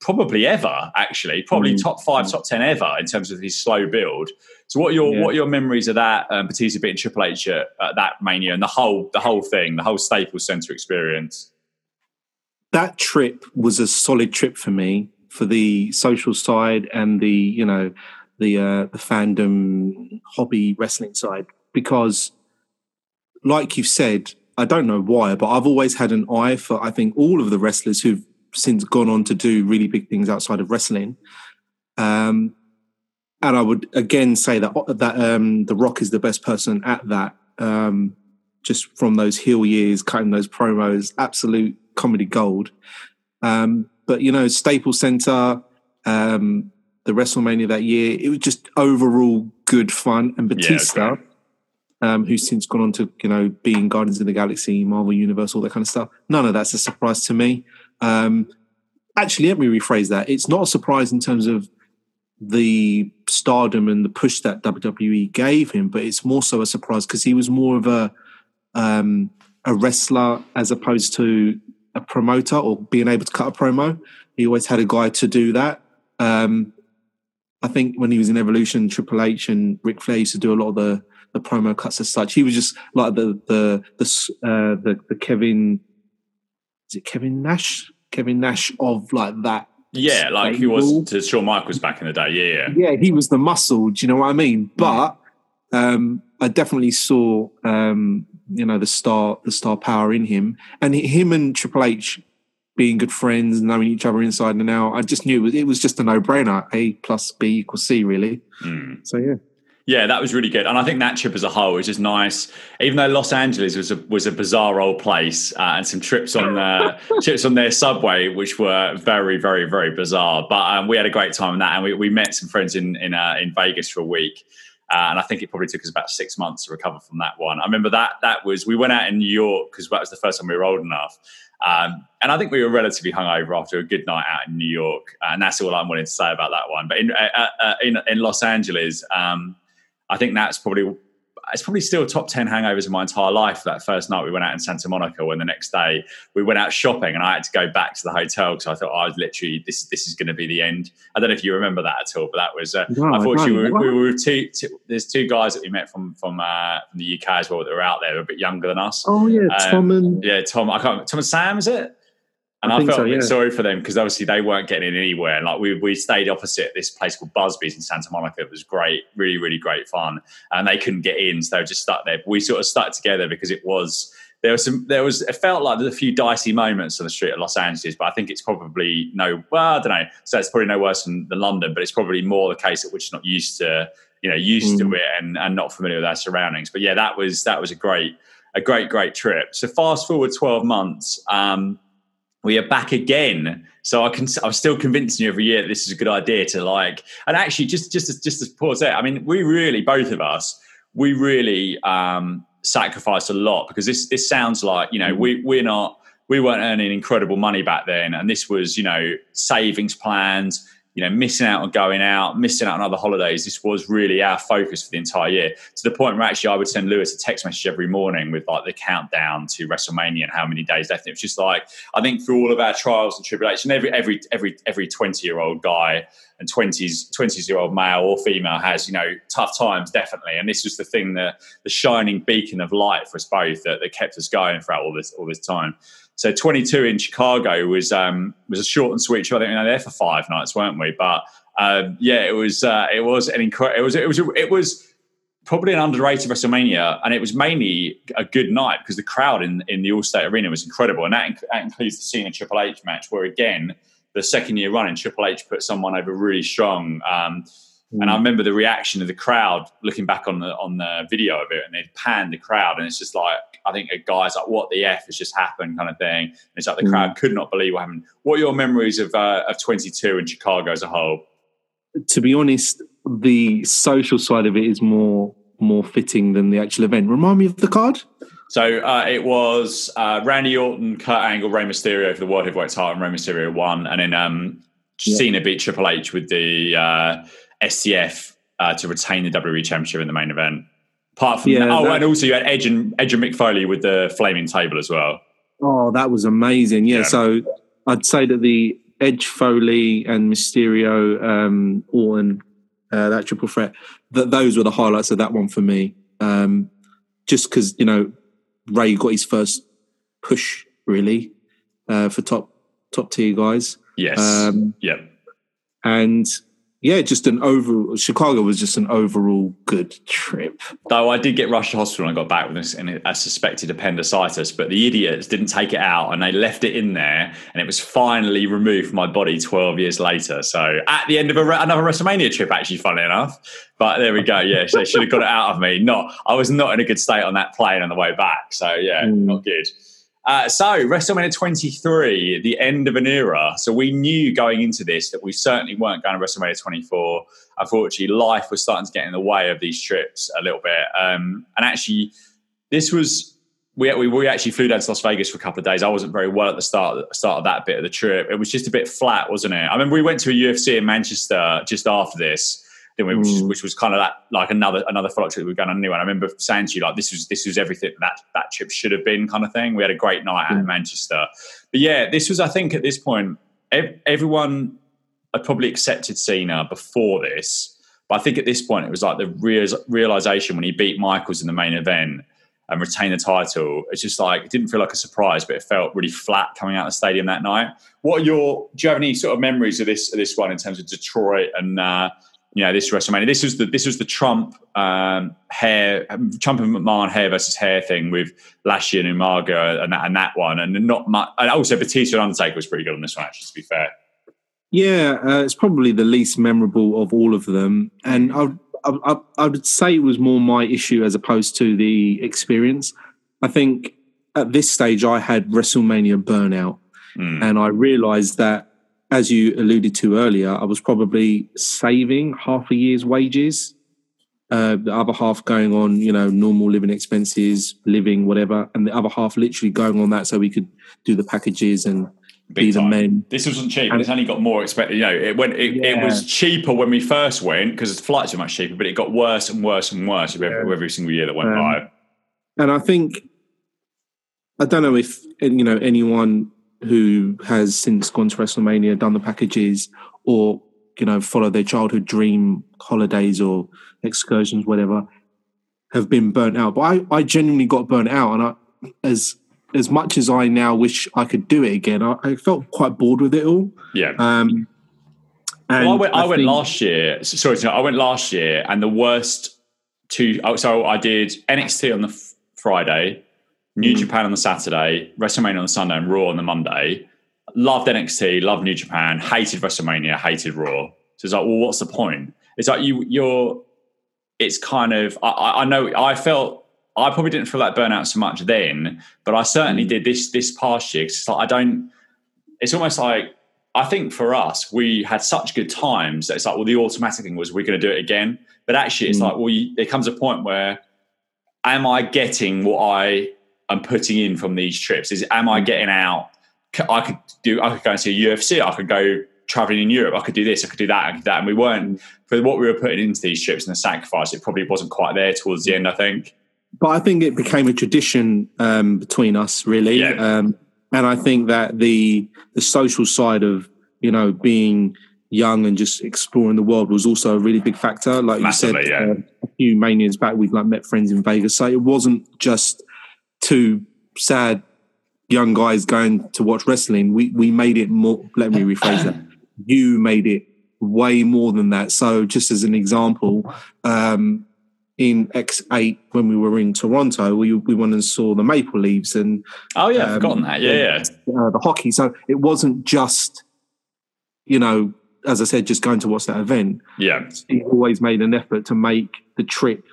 probably ever actually probably mm. top five top ten ever in terms of his slow build so what are your yeah. what are your memories of that um, Batista beating Triple H at, at that Mania and the whole the whole thing, the whole Staples Center experience? That trip was a solid trip for me for the social side and the you know the uh, the fandom hobby wrestling side because like you've said I don't know why but I've always had an eye for I think all of the wrestlers who've since gone on to do really big things outside of wrestling um, and I would again say that that um, the Rock is the best person at that. Um, just from those heel years, cutting those promos, absolute comedy gold. Um, but you know, Staples Center, um, the WrestleMania that year, it was just overall good fun. And Batista, yeah, okay. Um, who's since gone on to you know being Guardians of the Galaxy, Marvel Universe, all that kind of stuff. None of that's a surprise to me. Um, actually, let me rephrase that. It's not a surprise in terms of the stardom and the push that WWE gave him, but it's more so a surprise because he was more of a um, a wrestler as opposed to a promoter or being able to cut a promo. He always had a guy to do that. Um, I think when he was in Evolution, Triple H and Ric Flair used to do a lot of the the promo cuts as such. He was just like the the the uh, the, the Kevin is it Kevin Nash? Kevin Nash of like that yeah, like he was to Shawn Michaels back in the day. Yeah, yeah. Yeah, he was the muscle. Do you know what I mean? Mm. But um, I definitely saw, um, you know, the star, the star power in him, and him and Triple H being good friends, knowing each other inside and out. I just knew it was, it was just a no brainer. A plus B equals C, really. Mm. So yeah. Yeah, that was really good, and I think that trip as a whole was just nice. Even though Los Angeles was a was a bizarre old place, uh, and some trips on uh, trips on their subway, which were very, very, very bizarre. But um, we had a great time in that, and we, we met some friends in in uh, in Vegas for a week. Uh, and I think it probably took us about six months to recover from that one. I remember that that was we went out in New York because that was the first time we were old enough, um, and I think we were relatively hungover after a good night out in New York, and that's all I'm willing to say about that one. But in uh, uh, in, in Los Angeles, um, I think that's probably it's probably still top 10 hangovers in my entire life. That first night we went out in Santa Monica when the next day we went out shopping and I had to go back to the hotel because I thought oh, I was literally this this is going to be the end. I don't know if you remember that at all but that was uh, no, unfortunately we were, we were two, two, there's two guys that we met from from, uh, from the UK as well that were out there a bit younger than us. Oh yeah um, Tom and yeah Tom I can't Tom and Sam is it and I, I felt so, yeah. sorry for them because obviously they weren't getting in anywhere. And like we, we stayed opposite this place called Busby's in Santa Monica. It was great, really, really great fun. And they couldn't get in, so they were just stuck there. But we sort of stuck together because it was there was some there was it felt like there's a few dicey moments on the street of Los Angeles, but I think it's probably no well, I don't know. So it's probably no worse than, than London, but it's probably more the case that we're just not used to, you know, used mm. to it and, and not familiar with our surroundings. But yeah, that was that was a great a great, great trip. So fast forward 12 months, um, we are back again. So I can, I'm still convincing you every year that this is a good idea to like, and actually just, just, just to pause there. I mean, we really, both of us, we really, um, sacrificed a lot because this, this sounds like, you know, we, we're not, we weren't earning incredible money back then. And this was, you know, savings plans, you know, missing out on going out, missing out on other holidays. This was really our focus for the entire year to the point where actually I would send Lewis a text message every morning with like the countdown to WrestleMania and how many days left. it was just like, I think through all of our trials and tribulations, every, every, every, every 20 year old guy and 20s, 20s year old male or female has, you know, tough times, definitely. And this was the thing that the shining beacon of light for us both that, that kept us going throughout all this, all this time. So 22 in Chicago was um, was a short and sweet show. I think we were there for five nights, weren't we? But um, yeah, it was uh, it was an incredible. It was it was it was probably an underrated WrestleMania, and it was mainly a good night because the crowd in in the Allstate Arena was incredible, and that, that includes the Cena Triple H match, where again the second year running Triple H put someone over really strong. Um, and I mm. remember the reaction of the crowd looking back on the on the video of it, and they'd panned the crowd, and it's just like I think a guy's like, "What the f has just happened?" kind of thing. And it's like the mm. crowd could not believe what happened. What are your memories of uh, of 22 in Chicago as a whole? To be honest, the social side of it is more more fitting than the actual event. Remind me of the card. So uh, it was uh, Randy Orton, Kurt Angle, Rey Mysterio for the World Heavyweight title, and Rey Mysterio won, and then um, yeah. Cena beat Triple H with the STF uh, to retain the WWE Championship in the main event. Apart from yeah, that, oh, that, and also you had Edge and Edge and Mick Foley with the flaming table as well. Oh, that was amazing! Yeah, yeah. so I'd say that the Edge Foley and Mysterio um, Orton uh, that triple threat that those were the highlights of that one for me. Um, just because you know Rey got his first push really uh, for top top tier guys. Yes. Um, yeah. And yeah, just an overall Chicago was just an overall good trip. Though I did get rushed to hospital and I got back with this and a suspected appendicitis, but the idiots didn't take it out and they left it in there, and it was finally removed from my body twelve years later. So at the end of a, another WrestleMania trip, actually, funny enough. But there we go. Yeah, they should have got it out of me. Not, I was not in a good state on that plane on the way back. So yeah, mm. not good. Uh, so WrestleMania 23, the end of an era. So we knew going into this that we certainly weren't going to WrestleMania 24. Unfortunately, life was starting to get in the way of these trips a little bit. Um, and actually, this was we, we, we actually flew down to Las Vegas for a couple of days. I wasn't very well at the start start of that bit of the trip. It was just a bit flat, wasn't it? I mean, we went to a UFC in Manchester just after this we, which, mm. which, was kind of that like another another follow trip we were going on new. And I remember saying to you like this was this was everything that that trip should have been kind of thing. We had a great night mm. out in Manchester, but yeah, this was I think at this point ev- everyone had probably accepted Cena before this, but I think at this point it was like the real, realization when he beat Michaels in the main event and retained the title. It's just like it didn't feel like a surprise, but it felt really flat coming out of the stadium that night. What are your? Do you have any sort of memories of this of this one in terms of Detroit and? Uh, you know this WrestleMania. This was the this was the Trump um, hair, Trump and McMahon hair versus hair thing with Lashley and Umaga and that, and that one, and not much. And also Batista and Undertaker was pretty good on this one, actually. To be fair, yeah, uh, it's probably the least memorable of all of them, and I, I, I would say it was more my issue as opposed to the experience. I think at this stage I had WrestleMania burnout, mm. and I realised that as you alluded to earlier, I was probably saving half a year's wages, uh, the other half going on, you know, normal living expenses, living, whatever, and the other half literally going on that so we could do the packages and Big be time. the men. This wasn't cheap. And it's only got more expensive. You know, it went. It, yeah. it was cheaper when we first went because the flights were much cheaper, but it got worse and worse and worse with every, every single year that went um, by. And I think I don't know if you know anyone who has since gone to WrestleMania, done the packages, or you know, followed their childhood dream holidays or excursions, whatever, have been burnt out. But I, I genuinely got burnt out, and I, as as much as I now wish I could do it again, I, I felt quite bored with it all. Yeah. Um, well, I went. I, I went last year. Sorry, I went last year, and the worst two. Oh, so I did NXT on the Friday, New. Japan on the Saturday, WrestleMania on the Sunday, and Raw on the Monday. Loved NXT, loved New Japan, hated WrestleMania, hated Raw. So it's like, well, what's the point? It's like you, you're. It's kind of. I, I know. I felt I probably didn't feel that burnout so much then, but I certainly Mm. did this this past year. 'cause It's like I don't. It's almost like I think for us, we had such good times that it's like, well, the automatic thing was we're going to do it again. But actually, it's Mm. like, well, you, there comes a point where, am I getting what I am putting in from these trips? Is am I getting out? I could do. I could go and see a UFC. I could go traveling in Europe. I could do this. I could do that. I could do that. And we weren't for what we were putting into these trips and the sacrifice. It probably wasn't quite there towards the end. I think. but I think it became a tradition um, between us, really. Yeah. Um, and I think that the the social side of you know being young and just exploring the world was also a really big factor. Like Massively, you said, yeah. uh, a few manias back, we've like met friends in Vegas, so it wasn't just two sad young guys going to watch wrestling. We we made it more. Let me rephrase that. You made it way more than that. So, just as an example, um, in X8 when we were in Toronto, we we went and saw the Maple Leaves and Oh yeah, I've Um, forgotten that. Yeah, yeah. uh, the hockey. So it wasn't just, you know, as I said, just going to watch that event. yeah. He always made an effort to make the trip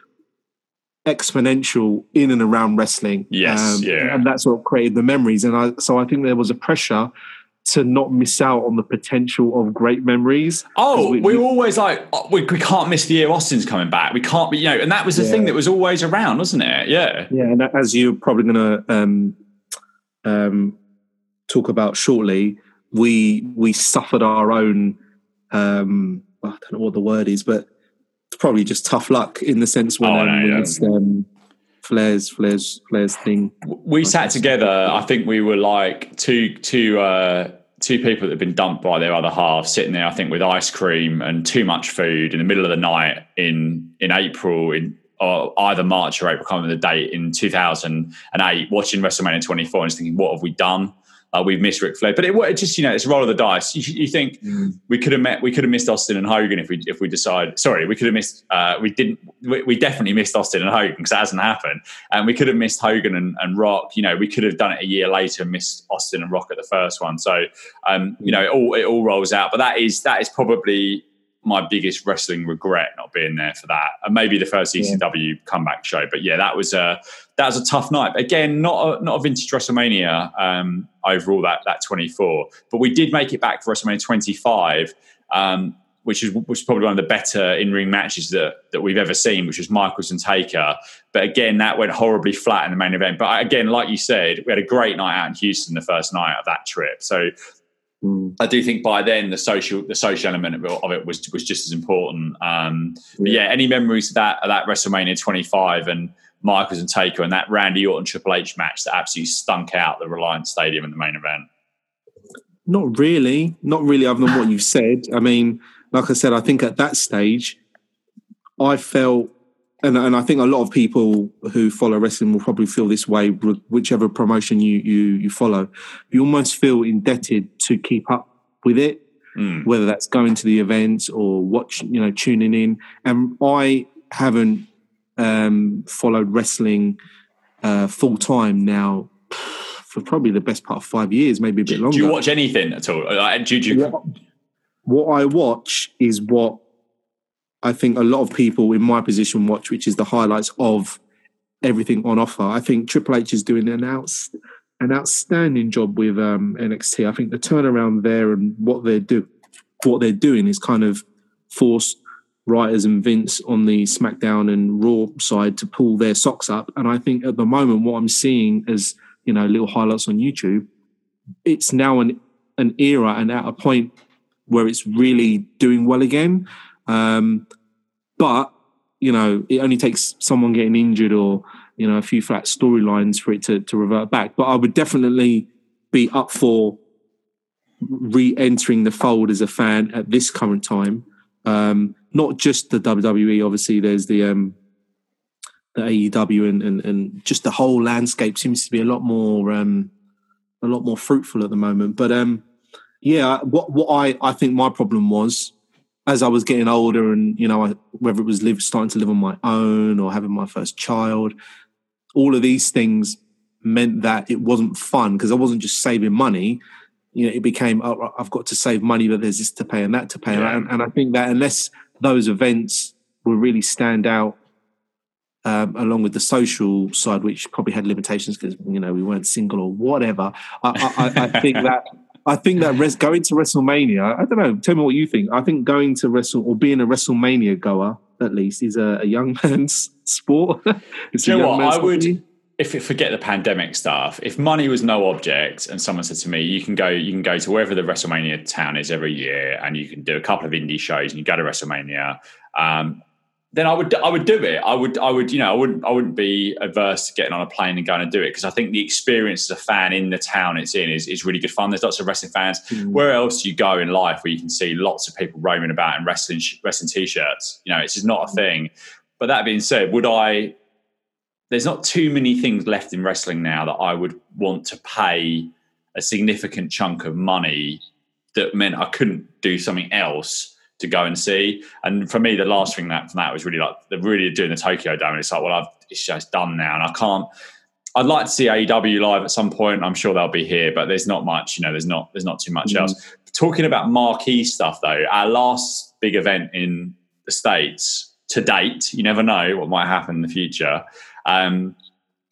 exponential in and around wrestling. Um, Yes, yeah. and that's what created the memories. And I, so I think there was a pressure to not miss out on the potential of great memories. Oh, we- we- always like, oh, we, we can't miss the year Austin's coming back. We can't be, you know, and that was the Yeah. thing that was always around, wasn't it? Yeah. Yeah, and as you're probably going to um, um, talk about shortly, we we suffered our own. Um, I don't know what the word is, but it's probably just tough luck in the sense when Oh, um, we yeah. missed, um, Flair's Flair's Flair's thing. We sat together. I think we were like two, two, uh, two people that had been dumped by their other half, sitting there. I think with ice cream and too much food in the middle of the night in in April in or either March or April, can't remember the date in 2008, watching WrestleMania 24 and just thinking, what have we done? Uh, we've missed Ric Flair, but it, it just you know it's a roll of the dice. You, you think we could have met, we could have missed Austin and Hogan if we if we decide. Sorry, we could have missed. Uh, we didn't. We, we definitely missed Austin and Hogan because that hasn't happened, and we could have missed Hogan and, and Rock. You know, we could have done it a year later and missed Austin and Rock at the first one. So, um, you know, it all it all rolls out. But that is that is probably my biggest wrestling regret not being there for that, and maybe the first ECW comeback show. But yeah, that was a that was a tough night. Again, not a, not a vintage WrestleMania um, overall that that twenty four, but we did make it back for WrestleMania twenty five. Um, which is was probably one of the better in ring matches that, that we've ever seen, which was Michaels and Taker. But again, that went horribly flat in the main event. But again, like you said, we had a great night out in Houston the first night of that trip. So I do think by then the social the social element of it, of it was was just as important. Um, but yeah, any memories of that of that WrestleMania 25 and Michaels and Taker and that Randy Orton Triple H match that absolutely stunk out the Reliant Stadium in the main event. Not really, not really. Other than what you've said, I mean, like I said, I think at that stage, I felt, and, and I think a lot of people who follow wrestling will probably feel this way, whichever promotion you you you follow. You almost feel indebted to keep up with it, Mm. whether that's going to the events or watch, you know, tuning in. And I haven't um, followed wrestling uh, full time now for probably the best part of five years, maybe a bit longer. do you watch anything at all? Like, do, do you, what, what I watch is what I think a lot of people in my position watch, which is the highlights of everything on offer. I think Triple H is doing an outs an outstanding job with um, NXT. I think the turnaround there and what they're do what they're doing is kind of forced writers and Vince on the SmackDown and Raw side to pull their socks up. And I think at the moment, what I'm seeing as you know little highlights on YouTube, it's now an an era and at a point where it's really doing well again. Um, but you know, it only takes someone getting injured or you know a few flat storylines for it to, to revert back. But I would definitely be up for re-entering the fold as a fan at this current time. Um, not just the WWE, obviously. There's the um, the AEW and, and and just the whole landscape seems to be a lot more um, a lot more fruitful at the moment. But um, yeah, what what I I think my problem was as I was getting older, and you know, I, whether it was live starting to live on my own or having my first child, all of these things meant that it wasn't fun because I wasn't just saving money. You know, it became oh, I've got to save money, but there's this to pay and that to pay, Yeah. and, and I think that unless those events will really stand out um, along with the social side, which probably had limitations because you know we weren't single or whatever. I, I, I think that I think that res- going to WrestleMania, I don't know. Tell me what you think. I think going to Wrestle or being a WrestleMania goer at least is a, a young man's sport. it's Do you know what? I would. If it, forget the pandemic stuff, if money was no object, and someone said to me, "You can go, you can go to wherever the WrestleMania town is every year, and you can do a couple of indie shows, and you go to WrestleMania," um, then I would I would do it. I would I would you know I wouldn't I wouldn't be averse to getting on a plane and going and do it because I think the experience as a fan in the town it's in is, is really good fun. There's lots of wrestling fans. Mm. Where else do you go in life where you can see lots of people roaming about in wrestling wrestling t-shirts? You know, it's just not a mm. thing. But that being said, would I? There's not too many things left in wrestling now that I would want to pay a significant chunk of money that meant I couldn't do something else to go and see. And for me, the last thing that from that was really like they're really doing the Tokyo Dome. And it's like, well, I've it's just done now, and I can't. I'd like to see AEW live at some point. I'm sure they'll be here, but there's not much. You know, there's not there's not too much mm-hmm. else. Talking about marquee stuff though, our last big event in the states to date, you never know what might happen in the future. Um,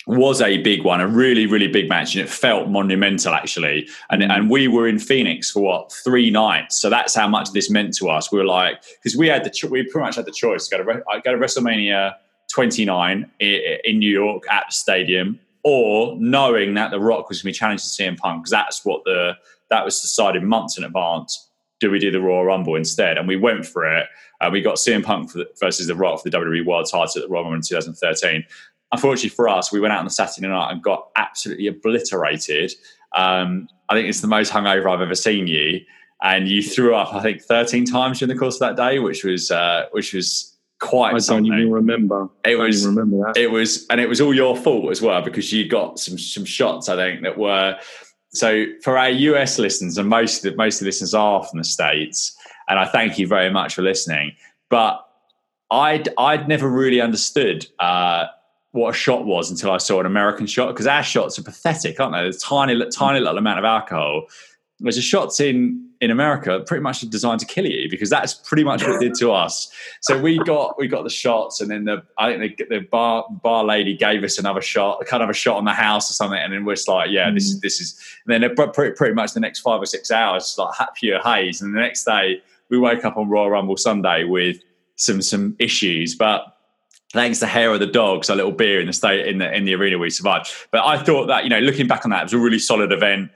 was a big one, a really, really big match, and it felt monumental actually. And mm. and we were in Phoenix for what three nights, so that's how much this meant to us. We were like, because we had the cho- we pretty much had the choice to go to go to WrestleMania 29 in New York at the stadium, or knowing that The Rock was going to be challenging CM Punk, because that's what the that was decided months in advance. Do we do the Royal Rumble instead? And we went for it. Uh, we got CM Punk the, versus The Rock for the WWE World Title at the Royal Rumble in 2013 unfortunately for us, we went out on the Saturday night and got absolutely obliterated. Um, I think it's the most hungover I've ever seen you, and you threw up I think 13 times during the course of that day, which was uh, which was quite. I something. don't even remember. It was remember that. It was, and it was all your fault as well because you got some some shots I think that were. So for our US listeners, and most of the, most of the listeners are from the states, and I thank you very much for listening. But I'd I'd never really understood uh, what a shot was until I saw an American shot because our shots are pathetic, aren't they? There's tiny, tiny little amount of alcohol. Whereas the shots in in America pretty much designed to kill you because that's pretty much what it did to us. So we got we got the shots, and then the I think the, the bar bar lady gave us another shot, kind of a shot on the house or something, and then we're just like, yeah, this is this is. And then pretty, pretty much the next five or six hours, it's like pure haze, and the next day we wake up on Royal Rumble Sunday with some some issues, but thanks to hair of the dogs, a little beer in the state in the in the arena we survived. But I thought that you know, looking back on that, it was a really solid event.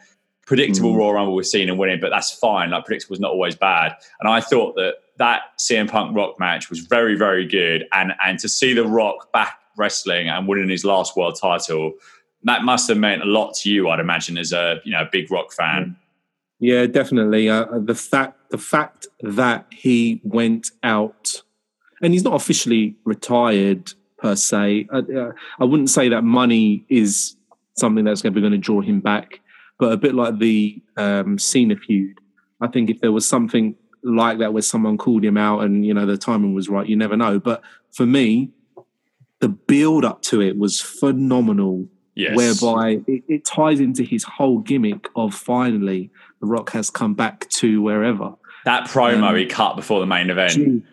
Predictable mm. Royal Rumble was Cena winning, but that's fine. Like predictable was not always bad. And I thought that that CM Punk Rock match was very very good. And and to see the Rock back wrestling and winning his last world title, that must have meant a lot to you. I'd imagine as a you know big Rock fan. Yeah, definitely. Uh, the fact the fact that he went out and he's not officially retired per se. I, uh, I wouldn't say that money is something that's going to be going to draw him back, but a bit like the um, Cena feud. I think if there was something like that where someone called him out and you know the timing was right, you never know. But for me, the build up to it was phenomenal. Yes. Whereby it, it ties into his whole gimmick of finally the Rock has come back to wherever. That promo um, he cut before the main event. Gee,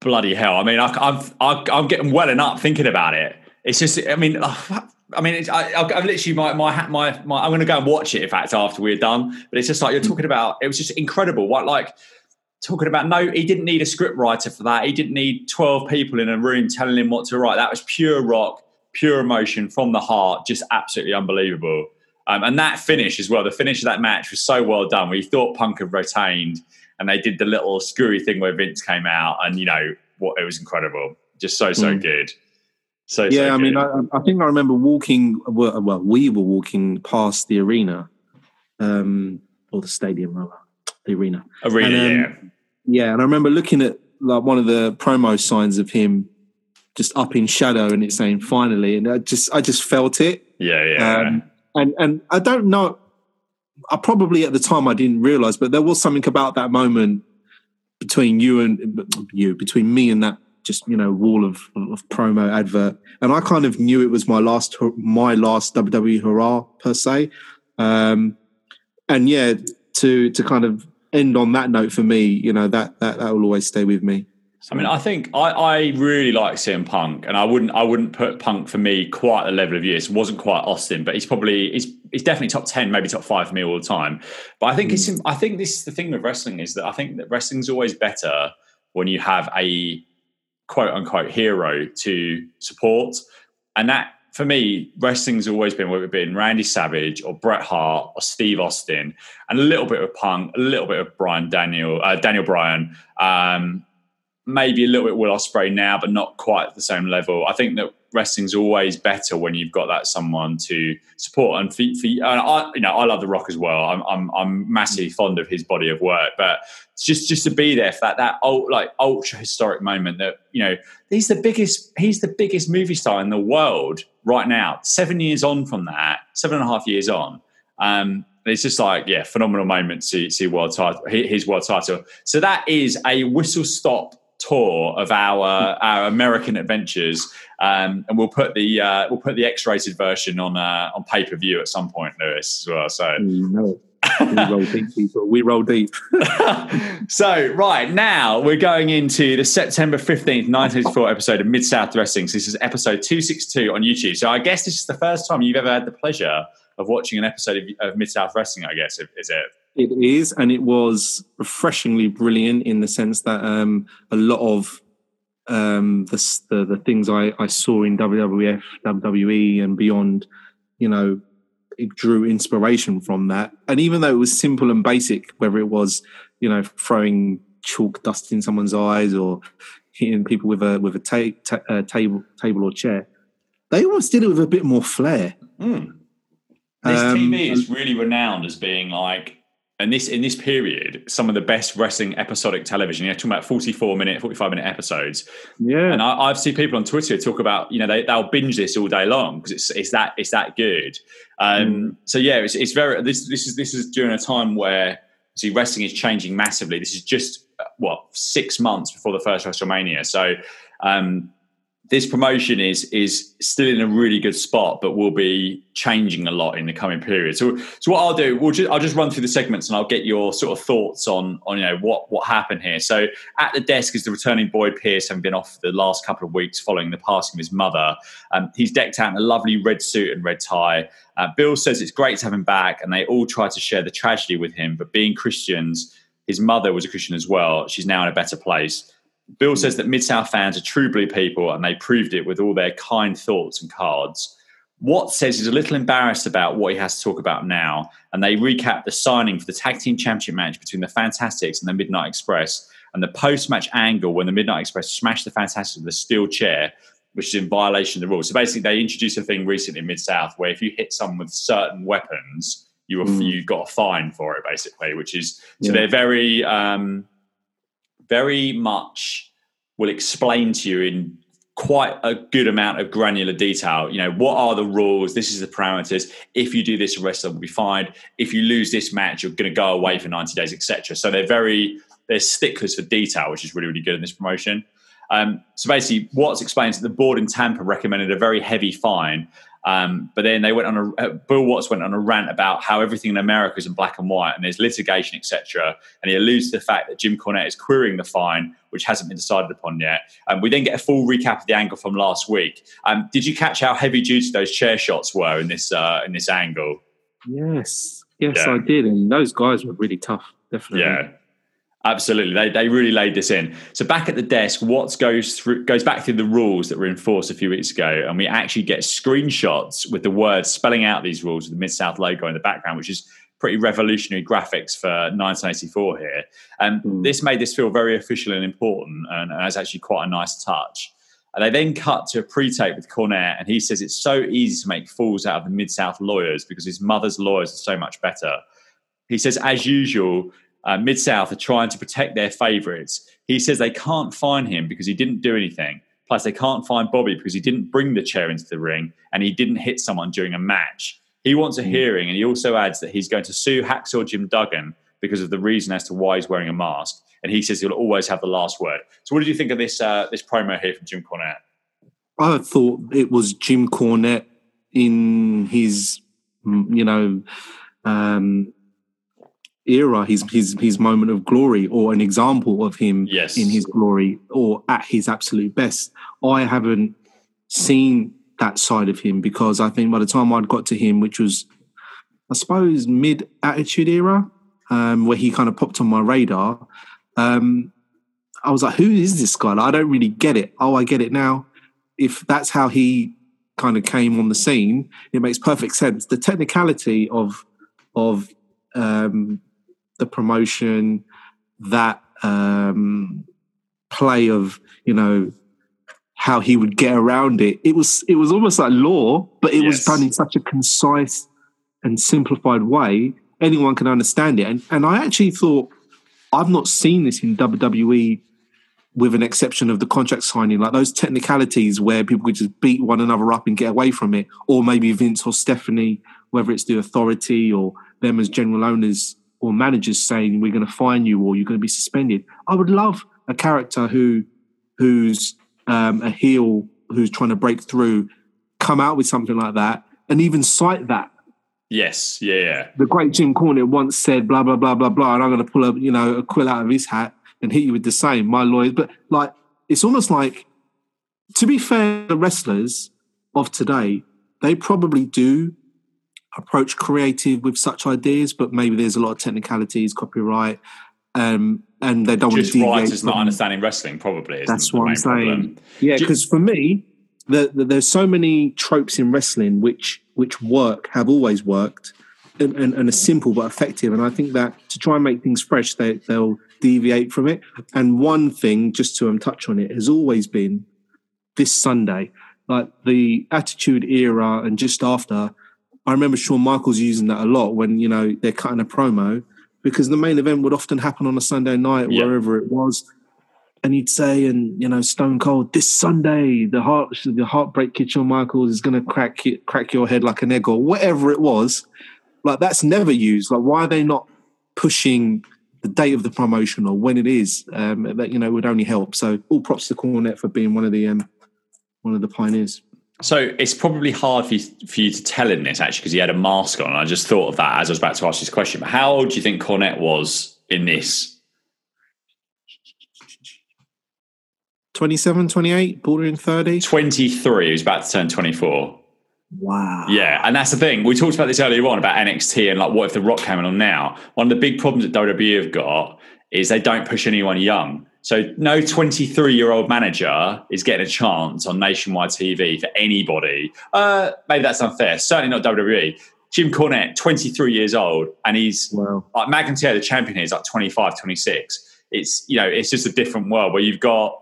bloody hell. I mean, I, I'm, I, I'm getting welling up thinking about it. It's just, I mean, I mean, I, I, literally my, my, my, my, I'm going to go and watch it. In fact, after we're done, but it's just like you're talking about. It was just incredible. What like talking about? No, he didn't need a script writer for that. He didn't need 12 people in a room telling him what to write. That was pure rock, pure emotion from the heart. Just absolutely unbelievable. Um, and that finish as well. The finish of that match was so well done. We thought Punk had retained and they did the little screwy thing where Vince came out, and you know what? It was incredible, just so so mm. good. So yeah, so I mean, I, I, think I remember walking. Well, well, we were walking past the arena, um, or the stadium, rather, the arena. Arena, and, um, yeah, yeah. And I remember looking at like one of the promo signs of him just up in shadow, and it's saying "finally," and I just I just felt it. Yeah, yeah. Um, and and I don't know. I probably at the time I didn't realize, but there was something about that moment between you and you, between me and that just you know wall of, of promo advert, and I kind of knew it was my last my last WWE hurrah per se, um, and yeah, to to kind of end on that note for me, you know that that that will always stay with me. I mean, I think I, I really like CM Punk, and I wouldn't I wouldn't put Punk for me quite the level of years. It wasn't quite Austin, but he's probably he's he's definitely top ten, maybe top five for me all the time. But I think mm. it's I think this is the thing with wrestling is that I think that wrestling's always better when you have a quote unquote hero to support, and that for me, wrestling's always been whether it been Randy Savage or Bret Hart or Steve Austin, and a little bit of Punk, a little bit of Brian Daniel, uh, Daniel Bryan. Um, maybe a little bit Will Ospreay now, but not quite at the same level. I think that wrestling's always better when you've got that someone to support. And for, for and I, you know, I love The Rock as well. I'm, I'm, I'm massively fond of his body of work, but just just to be there for that that old, like ultra historic moment that you know he's the biggest he's the biggest movie star in the world right now. Seven years on from that, seven and a half years on. Um, it's just like yeah, phenomenal moment to see world title, his world title. So that is a whistle stop tour of our our American adventures, um, and we'll put the uh, we'll put the X-rated version on uh, on pay per view at some point, Lewis, as well. So. No. we roll deep, people. We roll deep. so, right now we're going into the September 15th, 1984 episode of Mid South Wrestling. So this is episode 262 on YouTube. So, I guess this is the first time you've ever had the pleasure of watching an episode of, of Mid South Wrestling, I guess, is it? It is, and it was refreshingly brilliant in the sense that um, a lot of um, the, the, the things I, I saw in WWF, WWE, and beyond, you know, it drew inspiration from that. And even though it was simple and basic, whether it was, you know, throwing chalk dust in someone's eyes or hitting people with a with a ta- ta- uh, table table or chair, they almost did it with a bit more flair. Mm. This um, TV is really renowned as being like and this in this period, some of the best wrestling episodic television. You're talking about 44 minute, 45 minute episodes. Yeah. And I, have seen people on Twitter talk about, you know, they, they'll binge this all day long because it's it's that it's that good. Um, mm. So yeah, it's, it's very this this is this is during a time where see wrestling is changing massively. This is just what six months before the first WrestleMania. So um, this promotion is is still in a really good spot, but will be changing a lot in the coming period. So, so what I'll do, we'll just, I'll just run through the segments and I'll get your sort of thoughts on on you know what what happened here. So, at the desk is the returning Boyd Pierce, having been off the last couple of weeks following the passing of his mother. Um, he's decked out in a lovely red suit and red tie. Uh, Bill says it's great to have him back, and they all try to share the tragedy with him. But being Christians, his mother was a Christian as well. She's now in a better place. Bill says that Mid South fans are true blue people and they proved it with all their kind thoughts and cards. Watts says he's a little embarrassed about what he has to talk about now, and they recap the signing for the tag team championship match between the Fantastics and the Midnight Express, and the post match angle when the Midnight Express smashed the Fantastics with a steel chair, which is in violation of the rules. So basically, they introduced a thing recently in Mid South where if you hit someone with certain weapons, you mm. you got a fine for it, basically, which is so yeah. they're very. Um, very much will explain to you in quite a good amount of granular detail. You know, what are the rules? This is the parameters. If you do this, the rest will be fine. If you lose this match, you're going to go away for 90 days, etc. So they're very they're sticklers for detail, which is really really good in this promotion. Um, so basically, Watts explains that the board in Tampa recommended a very heavy fine um, but then they went on a uh, Bill Watts went on a rant about how everything in America is in black and white and there's litigation, etc. And he alludes to the fact that Jim Cornette is querying the fine, which hasn't been decided upon yet. Um, we then get a full recap of the angle from last week. Um, did you catch how heavy duty those chair shots were in this uh, in this angle? Yes, yes, yeah. I did, and those guys were really tough. Definitely. Yeah. Absolutely, they, they really laid this in. So back at the desk, Watts goes through goes back through the rules that were enforced a few weeks ago, and we actually get screenshots with the words spelling out these rules with the Mid South logo in the background, which is pretty revolutionary graphics for 1984 here. And mm. this made this feel very official and important, and, and actually quite a nice touch. And they then cut to a pre-tape with Cornette, and he says it's so easy to make fools out of the Mid South lawyers because his mother's lawyers are so much better. He says, as usual, uh, Mid South are trying to protect their favourites. He says they can't fine him because he didn't do anything. Plus, they can't find Bobby because he didn't bring the chair into the ring and he didn't hit someone during a match. He wants a hmm. hearing, and he also adds that he's going to sue Hacksaw Jim Duggan because of the reason as to why he's wearing a mask. And he says he'll always have the last word. So, what did you think of this uh, this promo here from Jim Cornette? I thought it was Jim Cornette in his, you know, um, era, his his his moment of glory, or an example of him Yes. in his glory, or at his absolute best. I haven't seen that side of him because I think by the time I'd got to him, which was, I suppose, mid Attitude Era, um, where he kind of popped on my radar, um, I was like, "Who is this guy? Like, I don't really get it." Oh, I get it now. If that's how he kind of came on the scene, it makes perfect sense. The technicality of of um, the promotion, that um, play of you know how he would get around it. It was it was almost like law, but it was done in such a concise and simplified way. Anyone can understand it, and and I actually thought I've not seen this in WWE with an exception of the contract signing, like those technicalities where people could just beat one another up and get away from it, or maybe Vince or Stephanie, whether it's the authority or them as general owners or managers saying we're going to fine you or you're going to be suspended. I would love a character who who's um, a heel who's trying to break through, come out with something like that, and even cite that Yes, yeah, yeah. the great Jim Cornette once said blah blah blah blah blah, and I'm going to pull a you know a quill out of his hat and hit you with the same. My lawyers, but like it's almost like, to be fair, the wrestlers of today they probably do approach creative with such ideas, but maybe there's a lot of technicalities, copyright, um, and they don't want to Just deviate. not understanding wrestling, probably. That's what I'm saying. problem. Yeah, because for me, the, the, there's so many tropes in wrestling which which work, have always worked, and, and, and are simple but effective. And I think that to try and make things fresh, they, they'll deviate from it. And one thing, just to um, touch on it, has always been this Sunday, like the Attitude Era and just after. I remember Shawn Michaels using that a lot when you know they're cutting a promo because the main event would often happen on a Sunday night Yeah. wherever it was and he'd say, and you know, Stone Cold, this Sunday, the heart, the heartbreak kid Shawn Michaels is going to crack crack your head like an egg, or whatever it was. Like that's never used. Like why are they not pushing the date of the promotion or when it is? Um, that you know would only help. So all props to Cornette for being one of the um, one of the pioneers. So it's probably hard for you, for you to tell in this actually because he had a mask on. I just thought of that as I was about to ask this question. But how old do you think Cornette was in this? 27, 28, bordering 30. 23. He was about to turn 24. Wow. Yeah, and that's the thing. We talked about this earlier on about NXT and like what if The Rock came on now. One of the big problems that WWE have got is they don't push anyone young. So no 23 year old manager is getting a chance on nationwide TV for anybody. Uh, maybe that's unfair. Certainly not WWE. Jim Cornette, 23 years old, and he's Wow. like McIntyre, the champion here, is like 25, 26. It's you know, it's just a different world where you've got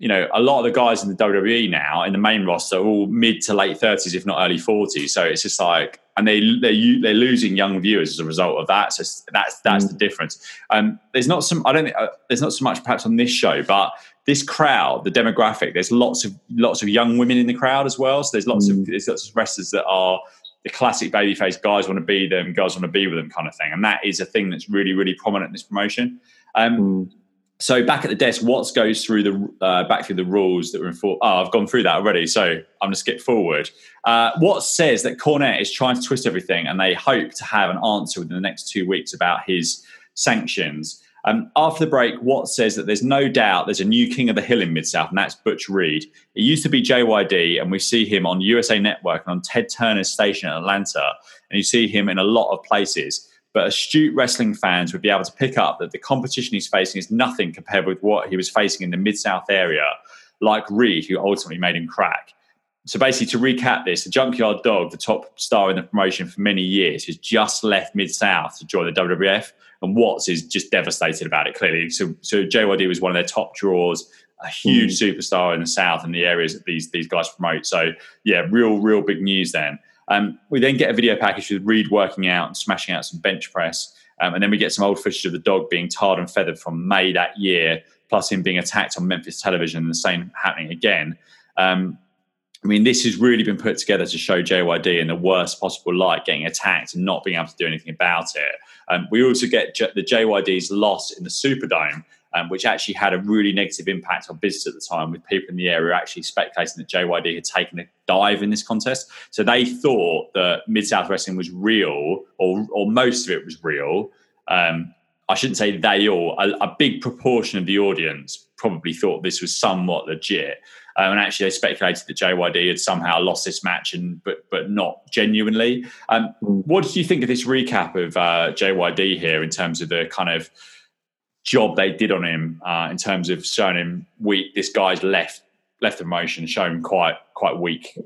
you know, a lot of the guys in the WWE now in the main roster are all mid to late thirties, if not early forties. So it's just like, and they they they're losing young viewers as a result of that. So that's that's the difference. Um, there's not some, I don't think uh, there's not so much perhaps on this show, but this crowd, the demographic, there's lots of lots of young women in the crowd as well. So there's lots of there's lots of wrestlers that are the classic babyface guys want to be them, girls want to be with them kind of thing, and that is a thing that's really really prominent in this promotion. Um, Mm. So back at the desk, Watts goes through the uh, back through the rules that were in for? Oh, I've gone through that already, so I'm going to skip forward. Uh, Watts says that Cornette is trying to twist everything, and they hope to have an answer within the next two weeks about his sanctions. Um, after the break, Watts says that there's no doubt there's a new king of the hill in Mid South, and that's Butch Reed. It used to be JYD, and we see him on USA Network and on Ted Turner's station in Atlanta, and you see him in a lot of places. But astute wrestling fans would be able to pick up that the competition he's facing is nothing compared with what he was facing in the Mid South area, like Reed, who ultimately made him crack. So basically, to recap this, the Junkyard Dog, the top star in the promotion for many years, has just left Mid South to join the WWF, and Watts is just devastated about it. Clearly, so so JYD was one of their top draws, a huge hmm. superstar in the South and the areas that these these guys promote. So yeah, real real big news then. Um, we then get a video package with Reed working out and smashing out some bench press, um, and then we get some old footage of the dog being tarred and feathered from May that year, plus him being attacked on Memphis television, and the same happening again. Um, I mean, this has really been put together to show JYD in the worst possible light, getting attacked and not being able to do anything about it. Um, we also get J- the JYD's loss in the Superdome, um, which actually had a really negative impact on business at the time, with people in the area actually speculating that JYD had taken a dive in this contest. So they thought that Mid South Wrestling was real, or or most of it was real. Um, I shouldn't say they all, a, a, big proportion of the audience probably thought this was somewhat legit. Um, and actually, they speculated that JYD had somehow lost this match, and but but not genuinely. Um, mm. What did you think of this recap of uh, JYD here in terms of the kind of job they did on him uh, in terms of showing him weak? This guy's left left of motion, showing quite quite weak.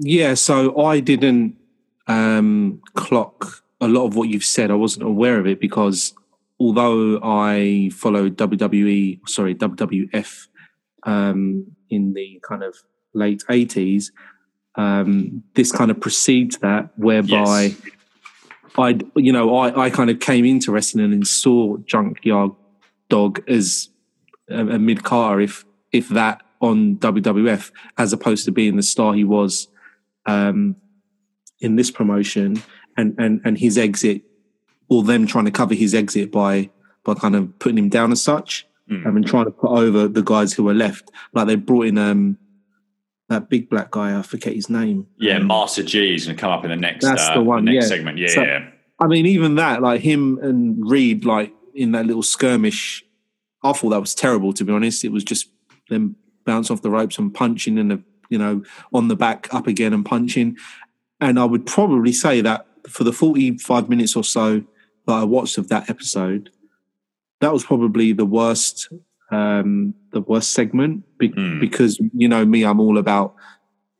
Yeah, so I didn't um, clock a lot of what you've said. I wasn't aware of it because although I followed WWE, sorry, WWF um, in the kind of late 80s, um, this kind of precedes that, whereby yes. I, you know, I, I kind of came into wrestling and saw Junkyard Dog as a, a mid car, if if that, on WWF, as opposed to being the star he was um, in this promotion, and and and his exit or them trying to cover his exit by by kind of putting him down as such mm. and trying to put over the guys who were left. Like they brought in um that big black guy, I forget his name. Yeah, um, Master G is gonna come up in the next that's uh, the one, the next yeah. segment. Yeah, so, yeah. I mean, even that, like him and Reed, like in that little skirmish, I thought that was terrible. To be honest, it was just them bounce off the ropes and punching and the you know on the back up again and punching. And I would probably say that for the forty-five minutes or so that I watched of that episode, that was probably the worst um, the worst segment be- mm. because you know me, I'm all about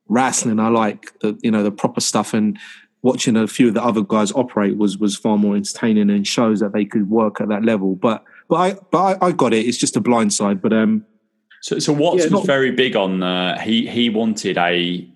wrestling. I like the you know the proper stuff and watching a few of the other guys operate was was far more entertaining and shows that they could work at that level. But but I but I, I got it. It's just a blind side. But um, so so Watts yeah, was not, very big on uh, he he wanted a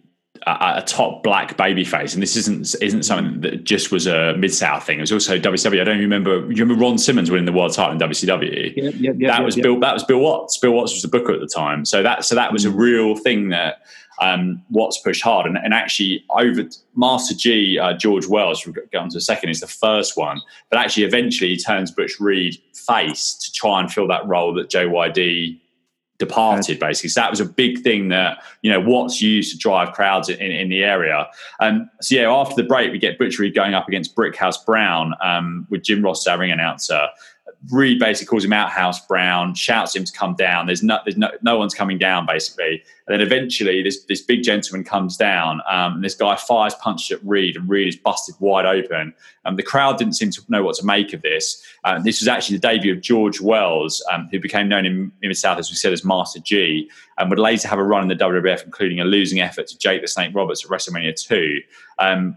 a, a top black baby face, and this isn't isn't something that just was a mid south thing. It was also WCW. I don't remember. You remember Ron Simmons winning the world title in WCW? Yeah, yeah, yeah. That was Bill. That was Bill Watts. Bill Watts was the booker at the time. So that so that was a mm. real thing that um, Watts pushed hard. And, and actually, over Master G, uh, George Wells, we'll get on to a second, is the first one. But actually, eventually, he turns Butch Reed face to try and fill that role that JYD departed basically. So that was a big thing that you know Watts used to drive crowds in, in, in the area. And um, so yeah after the break we get Butch Reed going up against Brickhouse Brown um, with Jim Ross our ring announcer Reed basically calls him out House Brown, shouts him to come down. There's no, there's no, no one's coming down basically. And then eventually, this this big gentleman comes down, um, and this guy fires punches at Reed, and Reed is busted wide open. Um, the crowd didn't seem to know what to make of this. Uh, this was actually the debut of George Wells, um, who became known in, in the South, as we said, as Master G, and would later have a run in the WWF, including a losing effort to Jake the Snake Roberts at WrestleMania 2. Um,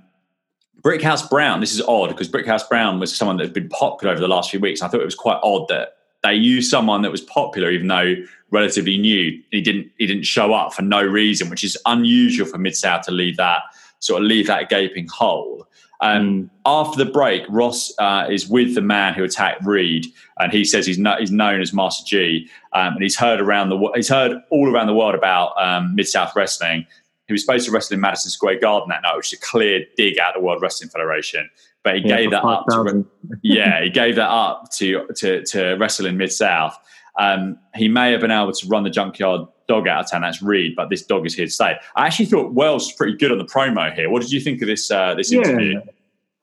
Brickhouse Brown, this is odd because Brickhouse Brown was someone that had been popular over the last few weeks. I thought it was quite odd that they used someone that was popular, even though relatively new. He didn't he didn't show up for no reason, which is unusual for Mid South to leave that sort of leave that gaping hole. Um, mm. After the break, Ross uh, is with the man who attacked Reed, and he says he's, no, he's known as Master G, um, and he's heard around the he's heard all around the world about um, Mid South Wrestling. He was supposed to wrestle in Madison Square Garden that night, which is a clear dig at the World Wrestling Federation. But he yeah, gave that 5, up. To, yeah, he gave that up to to, to wrestle in Mid South. Um, he may have been able to run the junkyard dog out of town. That's Reed, but this dog is here to stay. I actually thought Wells was pretty good on the promo here. What did you think of this uh, this interview?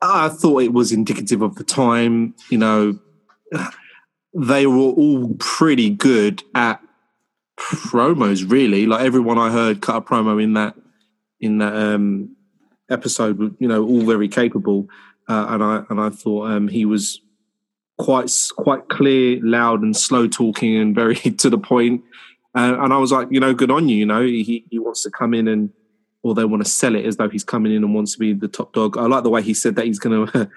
I thought it was indicative of the time. You know, they were all pretty good at promos really. Like everyone i heard cut a promo in that in that um episode you know all very capable. Uh, and i and i thought um he was quite quite clear loud and slow talking and very to the point. Uh, and i was like you know good on you you know. He he wants to come in and or they want to sell it as though he's coming in and wants to be the top dog. I like the way he said that he's going to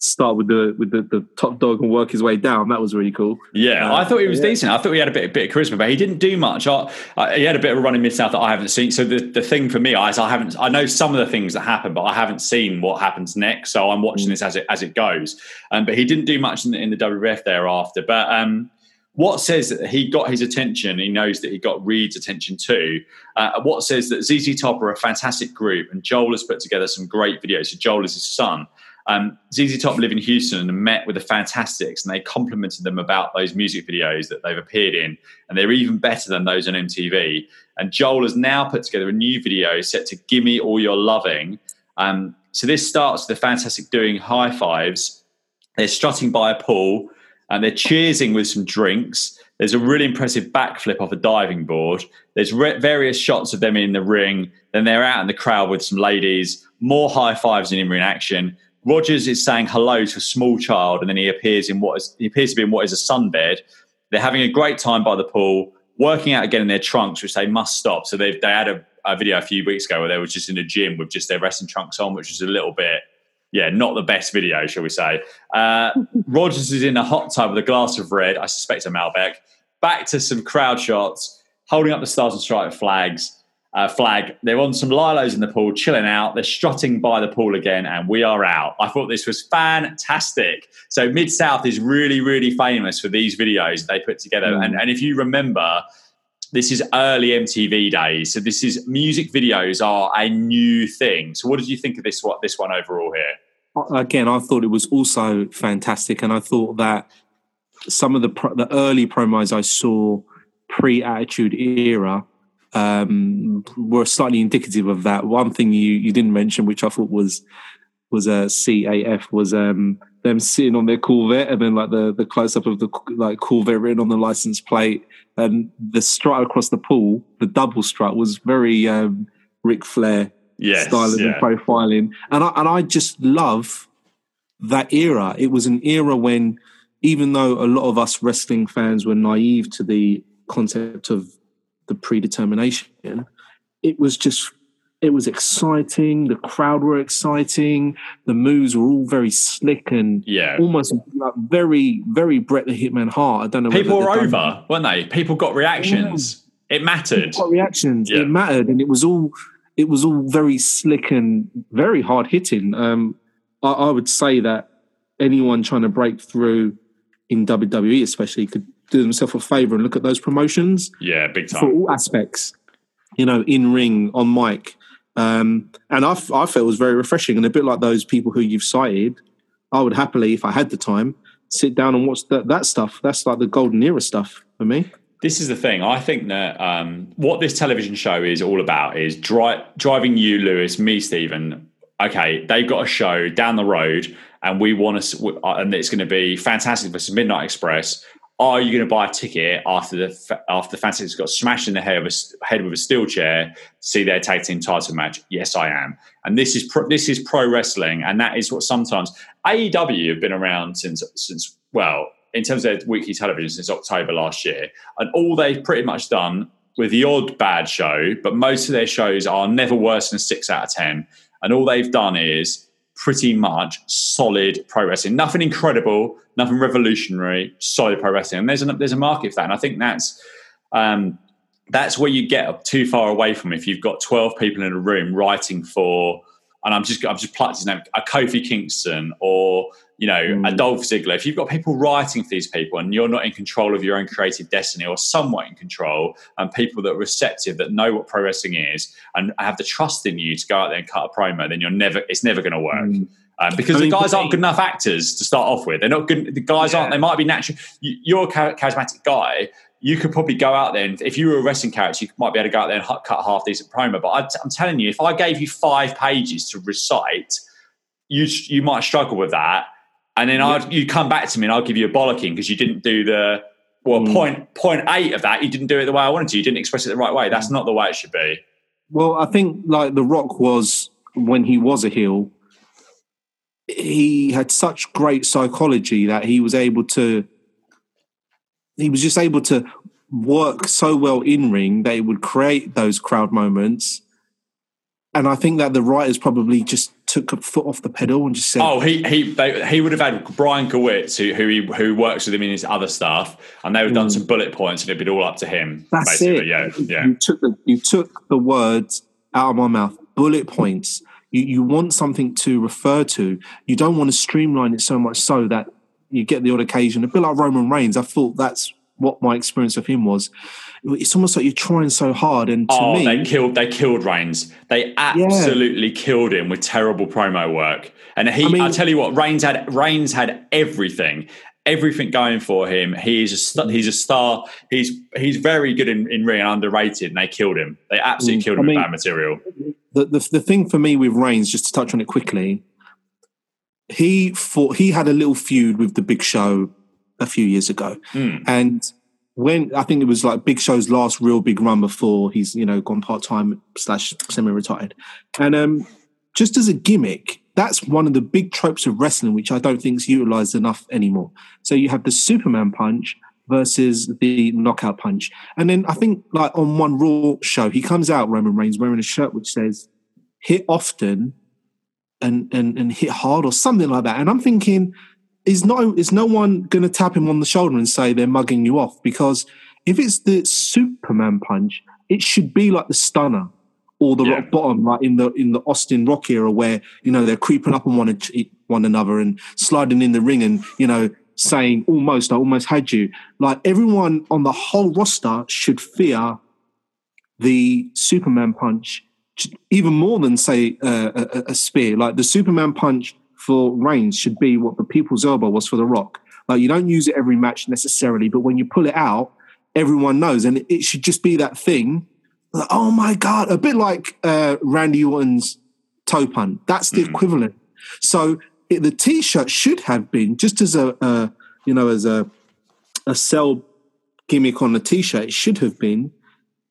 start with the with the, the, top dog and work his way down. That was really cool. Yeah, uh, I thought he was yeah. decent. I thought he had a bit, a bit of charisma, but he didn't do much. I, I, he had a bit of a run in mid south that I haven't seen. So the, the thing for me is I haven't. I know some of the things that happen, but I haven't seen what happens next. So I'm watching mm. this as it as it goes. Um, but he didn't do much in the, in the WWF thereafter. But um, Watts says that he got his attention? He knows that he got Reed's attention too. Uh, Watts says that ZZ Top are a fantastic group, and Joel has put together some great videos. So Joel is his son. Um, ZZ Top live in Houston and met with the Fantastics, and they complimented them about those music videos that they've appeared in, and they're even better than those on MTV. And Joel has now put together a new video set to "Gimme All Your Loving." Um, so this starts with the Fantastic doing high fives. They're strutting by a pool and they're cheersing with some drinks. There's a really impressive backflip off a diving board. There's re- various shots of them in the ring. Then they're out in the crowd with some ladies. More high fives and in ring action. Rogers is saying hello to a small child, and then he appears in what is he appears to be in what is a sunbed. They're having a great time by the pool, working out again in their trunks, which they must stop. So they they had a, a video a few weeks ago where they were just in a gym with just their wrestling trunks on, which is a little bit yeah, not the best video, shall we say. Uh, Rogers is in a hot tub with a glass of red. I suspect a Malbec. Back to some crowd shots, holding up the Stars and Stripes flags. Uh, flag. They're on some lilos in the pool, chilling out. They're strutting by the pool again, and we are out. I thought this was fantastic. So Mid South is really, really famous for these videos they put together. Mm. And, and if you remember, this is early MTV days. So this is music videos are a new thing. So what did you think of this what this one overall here? Again, I thought it was also fantastic, and I thought that some of the pro- the early promos I saw pre Attitude Era um, were slightly indicative of that. One thing you you didn't mention, which I thought was was a uh, CAF, was um, them sitting on their Corvette, and then like the the close up of the like Corvette written on the license plate, and the strut across the pool, the double strut was very um, Ric Flair yes, styling yeah. and profiling, and I and I just love that era. It was an era when, even though a lot of us wrestling fans were naive to the concept of the predetermination, it was just it was exciting. The crowd were exciting. The moves were all very slick and yeah, almost like very, very Bret the Hitman Hart. I don't know. People were over, done. weren't they? People got reactions. Yeah. It mattered. People got reactions. Yeah. It mattered, and it was all it was all very slick and very hard hitting. Um, I, I would say that anyone trying to break through in WWE, especially, could do themselves a favor and look at those promotions. Yeah, big time for all aspects. You know, in ring, on mic, um, and I, I felt it was very refreshing and a bit like those people who you've cited. I would happily, if I had the time, sit down and watch that, that stuff. That's like the golden era stuff for me. This is the thing. I think that um, what this television show is all about is dri- driving you, Lewis, me, Stephen. Okay, they've got a show down the road, and we want to, and it's going to be fantastic for some Midnight Express are you going to buy a ticket after the after the Fantastics got smashed in the head, of a, head with a steel chair to see their tag team title match? Yes, I am. And this is pro, this is pro wrestling, and that is what sometimes AEW have been around since since well in terms of weekly television since October last year, and all they've pretty much done with the odd bad show, but most of their shows are never worse than six out of ten, and all they've done is pretty much solid pro wrestling. Nothing incredible, nothing revolutionary, solid pro wrestling. And there's a, there's a market for that. And I think that's um, that's where you get too far away from if you've got 12 people in a room writing for and I'm just I'm just plucked his name, a Kofi Kingston or you know mm. a Dolph Ziggler. If you've got people writing for these people and you're not in control of your own creative destiny or somewhat in control, and people that are receptive that know what pro wrestling is and have the trust in you to go out there and cut a promo, then you're never it's never going to work. Mm. Um, because I mean, the guys aren't good enough actors to start off with. They're not good. The guys yeah. aren't. They might be natural. You, are a charismatic guy, you could probably go out there and if you were a wrestling character, you might be able to go out there and cut half decent promo. But i am telling you, if I gave you five pages to recite, you you might struggle with that. And then yeah. I'd you come back to me and I'll give you a bollocking because you didn't do the well mm. point point eight of that. You didn't do it the way I wanted to. You didn't express it the right way. That's mm. not the way it should be. Well, I think like The Rock was when he was a heel. He had such great psychology that he was able to he was just able to work so well in ring that it would create those crowd moments. And I think that the writers probably just took a foot off the pedal and just said, "Oh, he he they, he would have had Brian Gewirtz, who who, he, who works with him in his other stuff, and they would have done mm. some bullet points, and it'd be all up to him." That's basically. it. Yeah, yeah. You took the you took the words out of my mouth. Bullet points. You you want something to refer to. You don't want to streamline it so much so that you get the odd occasion. A bit like Roman Reigns, I thought that's what my experience of him was. It's almost like you're trying so hard, and to oh, me, they killed they killed Reigns. They absolutely yeah. killed him with terrible promo work. And he, I, mean, I tell you what, Reigns had Reigns had everything, everything going for him. He's a st- he's a star. He's he's very good in, in ring and underrated. And they killed him. They absolutely mm, killed him I mean, with bad material. The, the the thing for me with Reigns, just to touch on it quickly, he fought. He had a little feud with the Big Show a few years ago, Mm. and when I think it was like Big Show's last real big run before he's you know gone part time slash semi retired, and um, just as a gimmick, that's one of the big tropes of wrestling which I don't think is utilized enough anymore. So you have the Superman punch versus the knockout punch, and then I think like on one Raw show he comes out Roman Reigns wearing a shirt which says "Hit often." And, and and hit hard or something like that. And I'm thinking, is no is no one going to tap him on the shoulder and say they're mugging you off? Because if it's the Superman punch, it should be like the stunner or the Yeah. rock bottom, like in the in the Austin Rock era, where you know they're creeping up on one one another and sliding in the ring and you know saying almost I almost had you. Like everyone on the whole roster should fear the Superman punch even more than say uh, a, a- a spear. Like the Superman punch for Reigns should be what the People's Elbow was for The Rock. Like you don't use it every match necessarily, but when you pull it out, everyone knows, and it, should just be that thing. Like, oh my god, a bit like uh, Randy Orton's toe punt. That's the equivalent. So it, the T-shirt should have been just as a, a you know as a a sell gimmick on the T-shirt. It should have been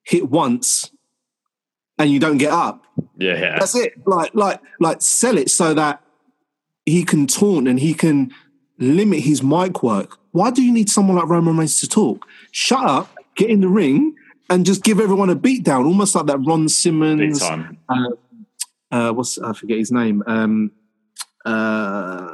hit once and you don't get up. Yeah, yeah. That's it. Like, like, like, sell it so that he can taunt and he can limit his mic work. Why do you need someone like Roman Reigns to talk? Shut up, get in the ring, and just give everyone a beat down, almost like that Ron Simmons. time. Uh, what's I forget his name? Um, uh,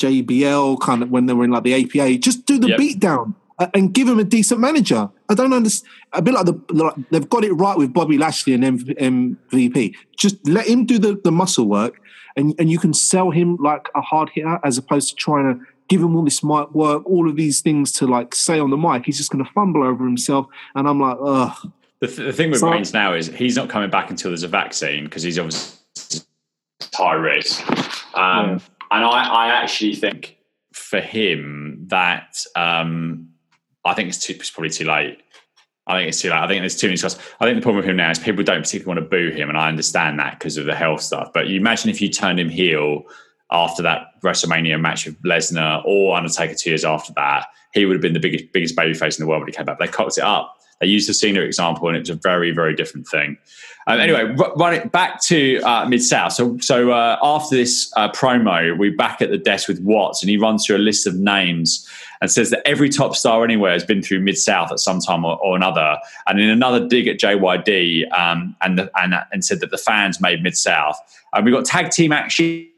JBL kind of when they were in like the APA. Just do the Yep. beat down uh, and give him a decent manager. I don't understand. A bit like the like they've got it right with Bobby Lashley and MVP. Just let him do the, the muscle work, and and you can sell him like a hard hitter as opposed to trying to give him all this mic work, all of these things to like say on the mic. He's just going to fumble over himself, and I'm like, ugh. The, th- the thing with So- Reigns now is he's not coming back until there's a vaccine because he's obviously high risk. Um, And I, I actually think for him that um, I think it's, too, it's probably too late. I think it's too late. I think there's too many shots. I think the problem with him now is people don't particularly want to boo him, and I understand that because of the health stuff. But you imagine if you turned him heel after that WrestleMania match with Lesnar or Undertaker two years after that, he would have been the biggest biggest babyface in the world when he came back. They cocked it up. They used the Cena example, and it was a very very different thing. Um, anyway, r- run it back to uh, Mid South. So, so uh, after this uh, promo, we're back at the desk with Watts, and he runs through a list of names and says that every top star anywhere has been through Mid South at some time or, or another. And in another dig at JYD, um, and, the, and and said that the fans made Mid South. And we got tag team action.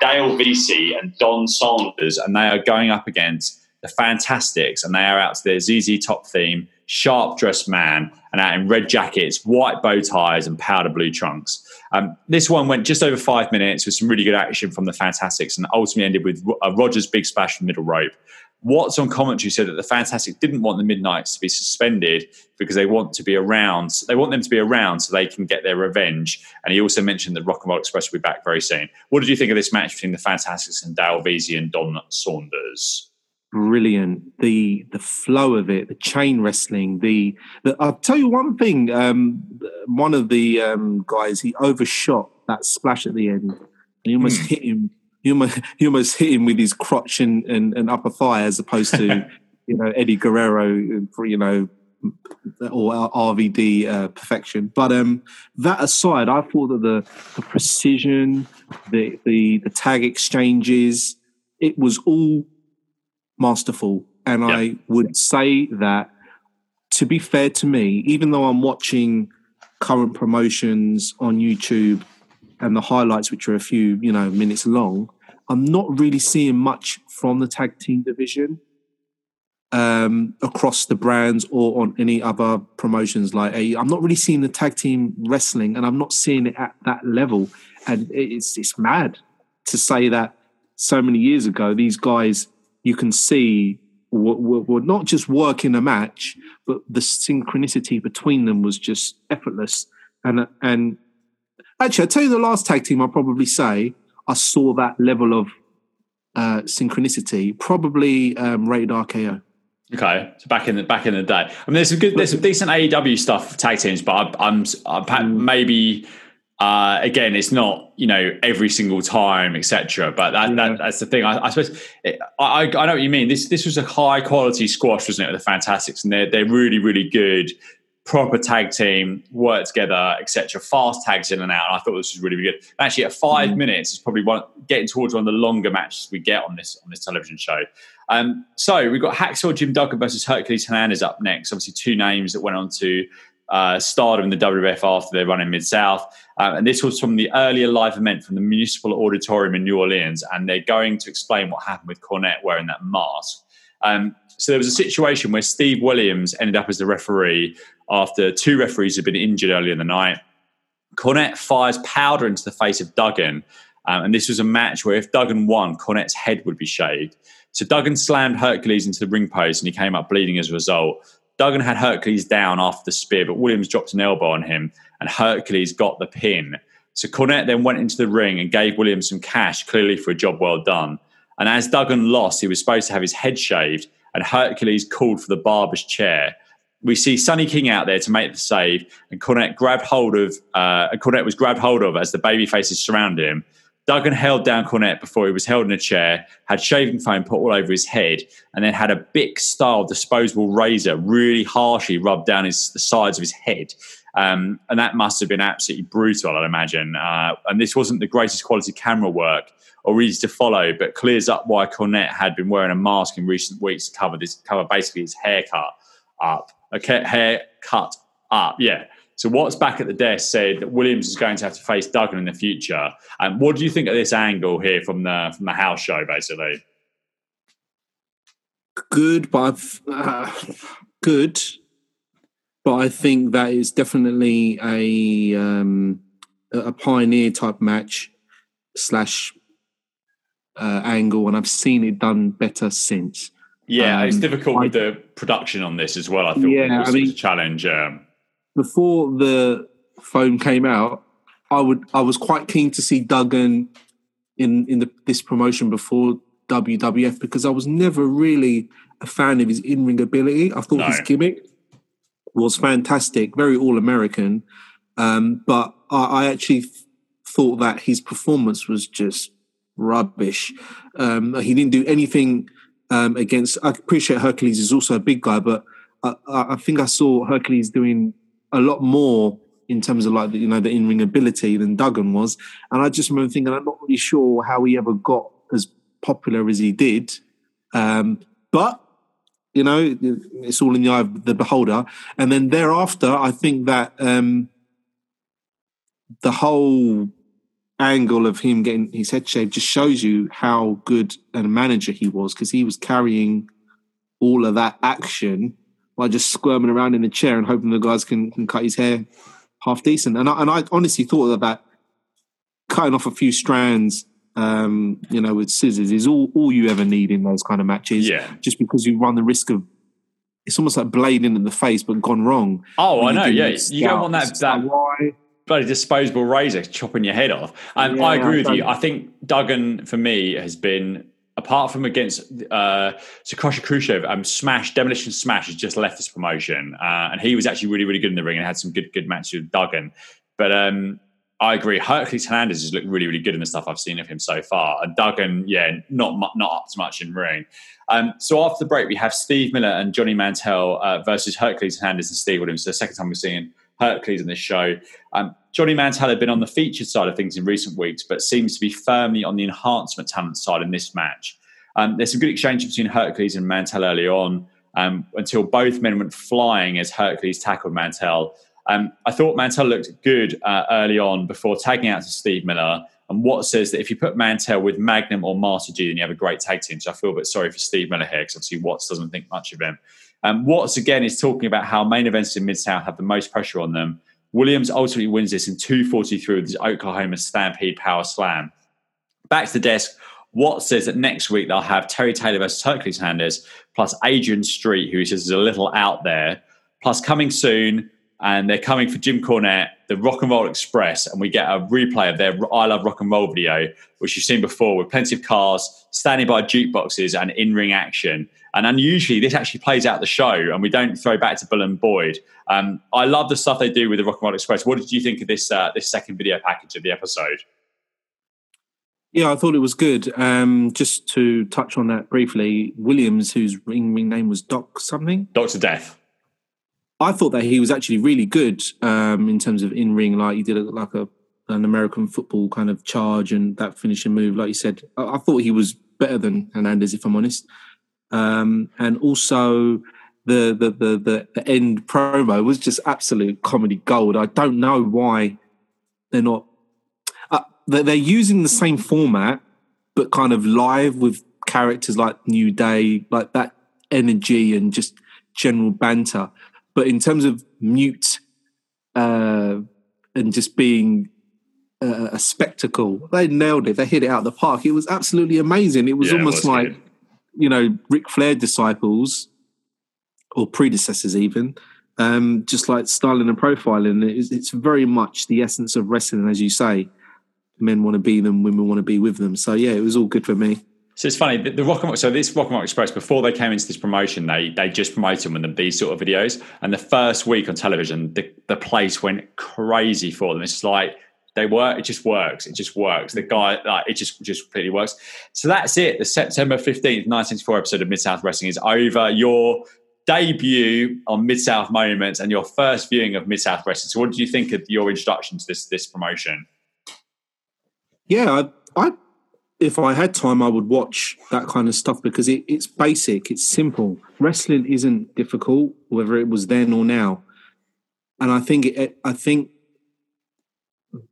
Dale Veasey and Don Saunders, and they are going up against the Fantastics, and they are out to their ZZ Top theme, sharp dressed man, and out in red jackets, white bow ties, and powder blue trunks. Um, this one went just over five minutes with some really good action from the Fantastics, and ultimately ended with uh, Rogers' big splash from middle rope. Watts on commentary said that the Fantastic didn't want the Midnights to be suspended because they want to be around. They want them to be around so they can get their revenge. And he also mentioned that Rock and Roll Express will be back very soon. What did you think of this match between the Fantastics and Dale Veasey and Don Saunders? brilliant. The the flow of it, the chain wrestling. The, the I'll tell you one thing. Um, one of the um, guys he overshot that splash at the end. And he almost hit him. He almost, he almost hit him with his crotch and, and, and upper thigh, as opposed to you know Eddie Guerrero for you know or RVD uh, perfection. But um, that aside, I thought that the the precision, the the the tag exchanges, it was all masterful. And Yeah. I would say that, to be fair to me, even though I'm watching current promotions on YouTube and the highlights, which are a few you know minutes long, I'm not really seeing much from the tag team division um, across the brands or on any other promotions like. I'm not really seeing the tag team wrestling, and I'm not seeing it at that level. And it's it's mad to say that so many years ago, these guys you can see were, were, were not just working a match, but the synchronicity between them was just effortless. And and actually, I tell you, the last tag team I'll probably say I saw that level of uh, synchronicity, probably um, rated RKO. Okay, so back in the back in the day, I mean, there's some good, there's some decent AEW stuff for tag teams, but I, I'm, I'm Mm. maybe Uh, again, it's not you know every single time, etc. But that, yeah. that, that's the thing. I, I suppose it, I, I know what you mean. This this was a high quality squash, wasn't it? With the Fantastics, and they're they're really really good, proper tag team, work together, etc. Fast tags in and out. And I thought this was really, really good. And actually, at 5 mm-hmm. minutes, it's probably one getting towards one of the longer matches we get on this on this television show. Um, so we've got Hacksaw Jim Duggan versus Hercules Hernandez up next. Obviously, two names that went on to uh, stardom in the WWF after their run in Mid South. Uh, and this was from the earlier live event from the Municipal Auditorium in New Orleans. And they're going to explain what happened with Cornette wearing that mask. Um, so there was a situation where Steve Williams ended up as the referee after two referees had been injured earlier in the night. Cornette fires powder into the face of Duggan. Um, and this was a match where if Duggan won, Cornette's head would be shaved. So Duggan slammed Hercules into the ring post and he came up bleeding as a result. Duggan had Hercules down after the spear, but Williams dropped an elbow on him and Hercules got the pin. So Cornette then went into the ring and gave Williams some cash, clearly for a job well done. And as Duggan lost, he was supposed to have his head shaved, and Hercules called for the barber's chair. We see Sonny King out there to make the save, and Cornette grabbed hold of. Uh, Cornette was grabbed hold of as the baby faces surrounded him. Duggan held down Cornette before he was held in a chair, had shaving foam put all over his head, and then had a big style disposable razor really harshly rubbed down his, the sides of his head. Um, and that must have been absolutely brutal, I'd imagine. Uh, and this wasn't the greatest quality camera work or easy to follow, but clears up why Cornette had been wearing a mask in recent weeks to cover this, cover basically his haircut up, hair cut up, yeah. So Watts back at the desk said that Williams is going to have to face Duggan in the future. And um, what do you think of this angle here from the from the house show, basically? Good, but uh, good, but I think that is definitely a um, a pioneer type match slash uh, angle, and I've seen it done better since. Yeah, um, it's difficult I, with the production on this as well. I thought yeah, it was I mean, a challenge. Um, before the phone came out, I would I was quite keen to see Duggan in in the, this promotion before WWF because I was never really a fan of his in ring ability. I thought no. his gimmick was fantastic, very all American, um, but I, I actually th- thought that his performance was just rubbish. Um, he didn't do anything um, against. I appreciate Hercules is also a big guy, but I, I think I saw Hercules doing a lot more in terms of like the, you know the in ring ability than Duggan was, and I just remember thinking I'm not really sure how he ever got as popular as he did, um, but you know it's all in the eye of the beholder. And then thereafter, I think that um, the whole angle of him getting his head shaved just shows you how good a manager he was because he was carrying all of that action by just squirming around in a chair and hoping the guys can, can cut his hair half decent. And I, and I honestly thought that, that cutting off a few strands, um, you know, with scissors is all, all you ever need in those kind of matches. Yeah. Just because you run the risk of it's almost like blading in the face but gone wrong. Oh, I know. Yeah, you don't want that that why bloody disposable razor chopping your head off. Um, yeah, I agree with you. I think Duggan for me has been apart from against uh, Krusher Khrushchev, um, Smash Demolition Smash has just left this promotion, uh, and he was actually really really good in the ring and had some good good matches with Duggan. But um, I agree, Hercules Hernandez has looked really really good in the stuff I've seen of him so far, and Duggan, yeah, not not up to much in ring. Um, so after the break, we have Steve Miller and Johnny Mantell uh, versus Hercules Hernandez and Steve Williams. So the second time we're seeing Hercules in this show. Um, Johnny Mantell had been on the featured side of things in recent weeks, but seems to be firmly on the enhancement talent side in this match. Um, there's some good exchange between Hercules and Mantell early on um, until both men went flying as Hercules tackled Mantell. Um, I thought Mantell looked good uh, early on before tagging out to Steve Miller. And Watts says that if you put Mantell with Magnum or Master G, then you have a great tag team. So I feel a bit sorry for Steve Miller here because obviously Watts doesn't think much of him. Um, Watts again is talking about how main events in Mid South have the most pressure on them. Williams ultimately wins this in 243 with his Oklahoma Stampede Power Slam. Back to the desk, Watts says that next week they'll have Terry Taylor versus Hercules Hernandez, plus Adrian Street, who he says is a little out there, plus coming soon, and they're coming for Jim Cornette, the Rock and Roll Express, and we get a replay of their I Love Rock and Roll video, which you've seen before, with plenty of cars standing by jukeboxes and in ring action. And unusually, this actually plays out the show, and we don't throw back to Bill and Boyd. Um, I love the stuff they do with the Rock and Roll Express. What did you think of this uh, this second video package of the episode? Yeah, I thought it was good. Um, just to touch on that briefly, Williams, whose ring ring name was Doc something, Doctor Death. I thought that he was actually really good um, in terms of in ring. Like he did a, like a an American football kind of charge and that finishing move. Like you said, I, I thought he was better than Hernandez, if I'm honest. Um, and also the, the the the the end promo was just absolute comedy gold. I don't know why they're not they're using the same format, but kind of live with characters like New Day, like that energy and just general banter. But in terms of mute uh, and just being a, a, spectacle, they nailed it. They hit it out of the park. It was absolutely amazing. It was yeah, almost it was like, good. You know, Ric Flair disciples or predecessors, even. Um, just like styling and profiling. It's, it's very much the essence of wrestling, as you say men want to be them, women want to be with them. So yeah, it was all good for me. So it's funny. The, the Rock and Roll, so this Rock and Roll Express before they came into this promotion, they they just promoted them with these sort of videos. And the first week on television, the, the place went crazy for them. It's like they work. It just works. It just works. The guy, like, it just just completely works. So that's it. The September fifteenth, nineteen four episode of Mid South Wrestling is over. Your debut on Mid South Moments and your first viewing of Mid South Wrestling. So, what did you think of your introduction to this this promotion? yeah, I, I, if I had time, I would watch that kind of stuff because it, it's basic, it's simple. Wrestling isn't difficult, whether it was then or now. And I think, it, I think,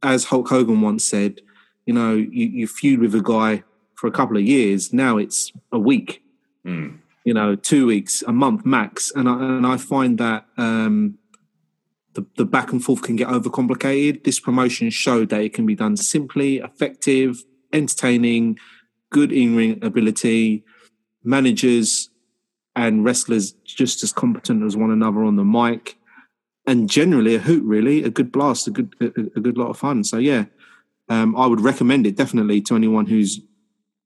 as Hulk Hogan once said, you know, you, you feud with a guy for a couple of years. Now it's a week, mm. you know, two weeks, a month max. And I, and I find that um, the, the back and forth can get overcomplicated. This promotion showed that it can be done simply, effective, entertaining, good in ring ability, managers and wrestlers just as competent as one another on the mic, and generally a hoot, really, a good blast, a good a, a good lot of fun. So yeah, um, I would recommend it definitely to anyone who's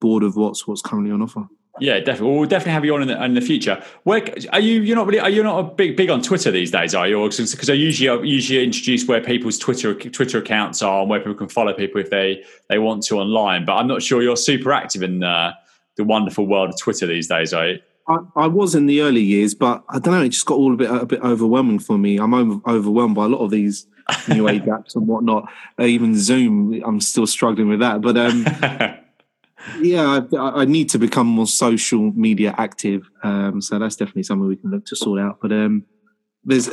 bored of what's what's currently on offer. Yeah, definitely. We'll definitely have you on in the, in the future. Where are you? You're not really. Are you not a big big on Twitter these days? Are you? Because I usually usually introduce where people's Twitter Twitter accounts are and where people can follow people if they they want to online. But I'm not sure you're super active in the, the wonderful world of Twitter these days, are you? I, I, was in the early years, but I don't know. It just got all a bit a bit overwhelming for me. I'm over, overwhelmed by a lot of these new age apps and whatnot. Uh, even Zoom, I'm still struggling with that. But um, yeah, I, I, need to become more social media active. Um, so that's definitely something we can look to sort out. But um, there's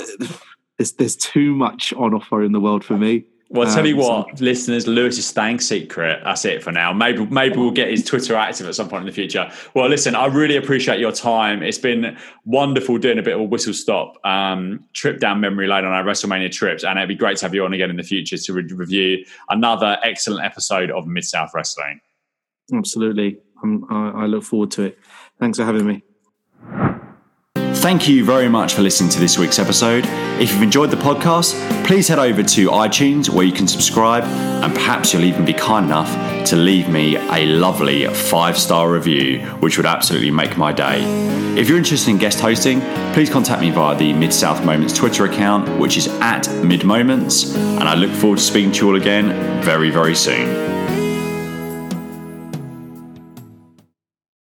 there's there's too much on offer in the world for me. Well, I'll tell you um, what, so, listeners, Lewis's staying secret. That's it for now. Maybe maybe we'll get his Twitter active at some point in the future. Well, listen, I really appreciate your time. It's been wonderful doing a bit of a whistle stop um, trip down memory lane on our WrestleMania trips, and it'd be great to have you on again in the future to re- review another excellent episode of Mid South Wrestling. Absolutely. I, I look forward to it. Thanks for having me. Thank you very much for listening to this week's episode. If you've enjoyed the podcast, please head over to iTunes where you can subscribe and perhaps you'll even be kind enough to leave me a lovely five star review, which would absolutely make my day. If you're interested in guest hosting, please contact me via the Mid South Moments Twitter account, which is at Mid Moments, and I look forward to speaking to you all again very, very soon.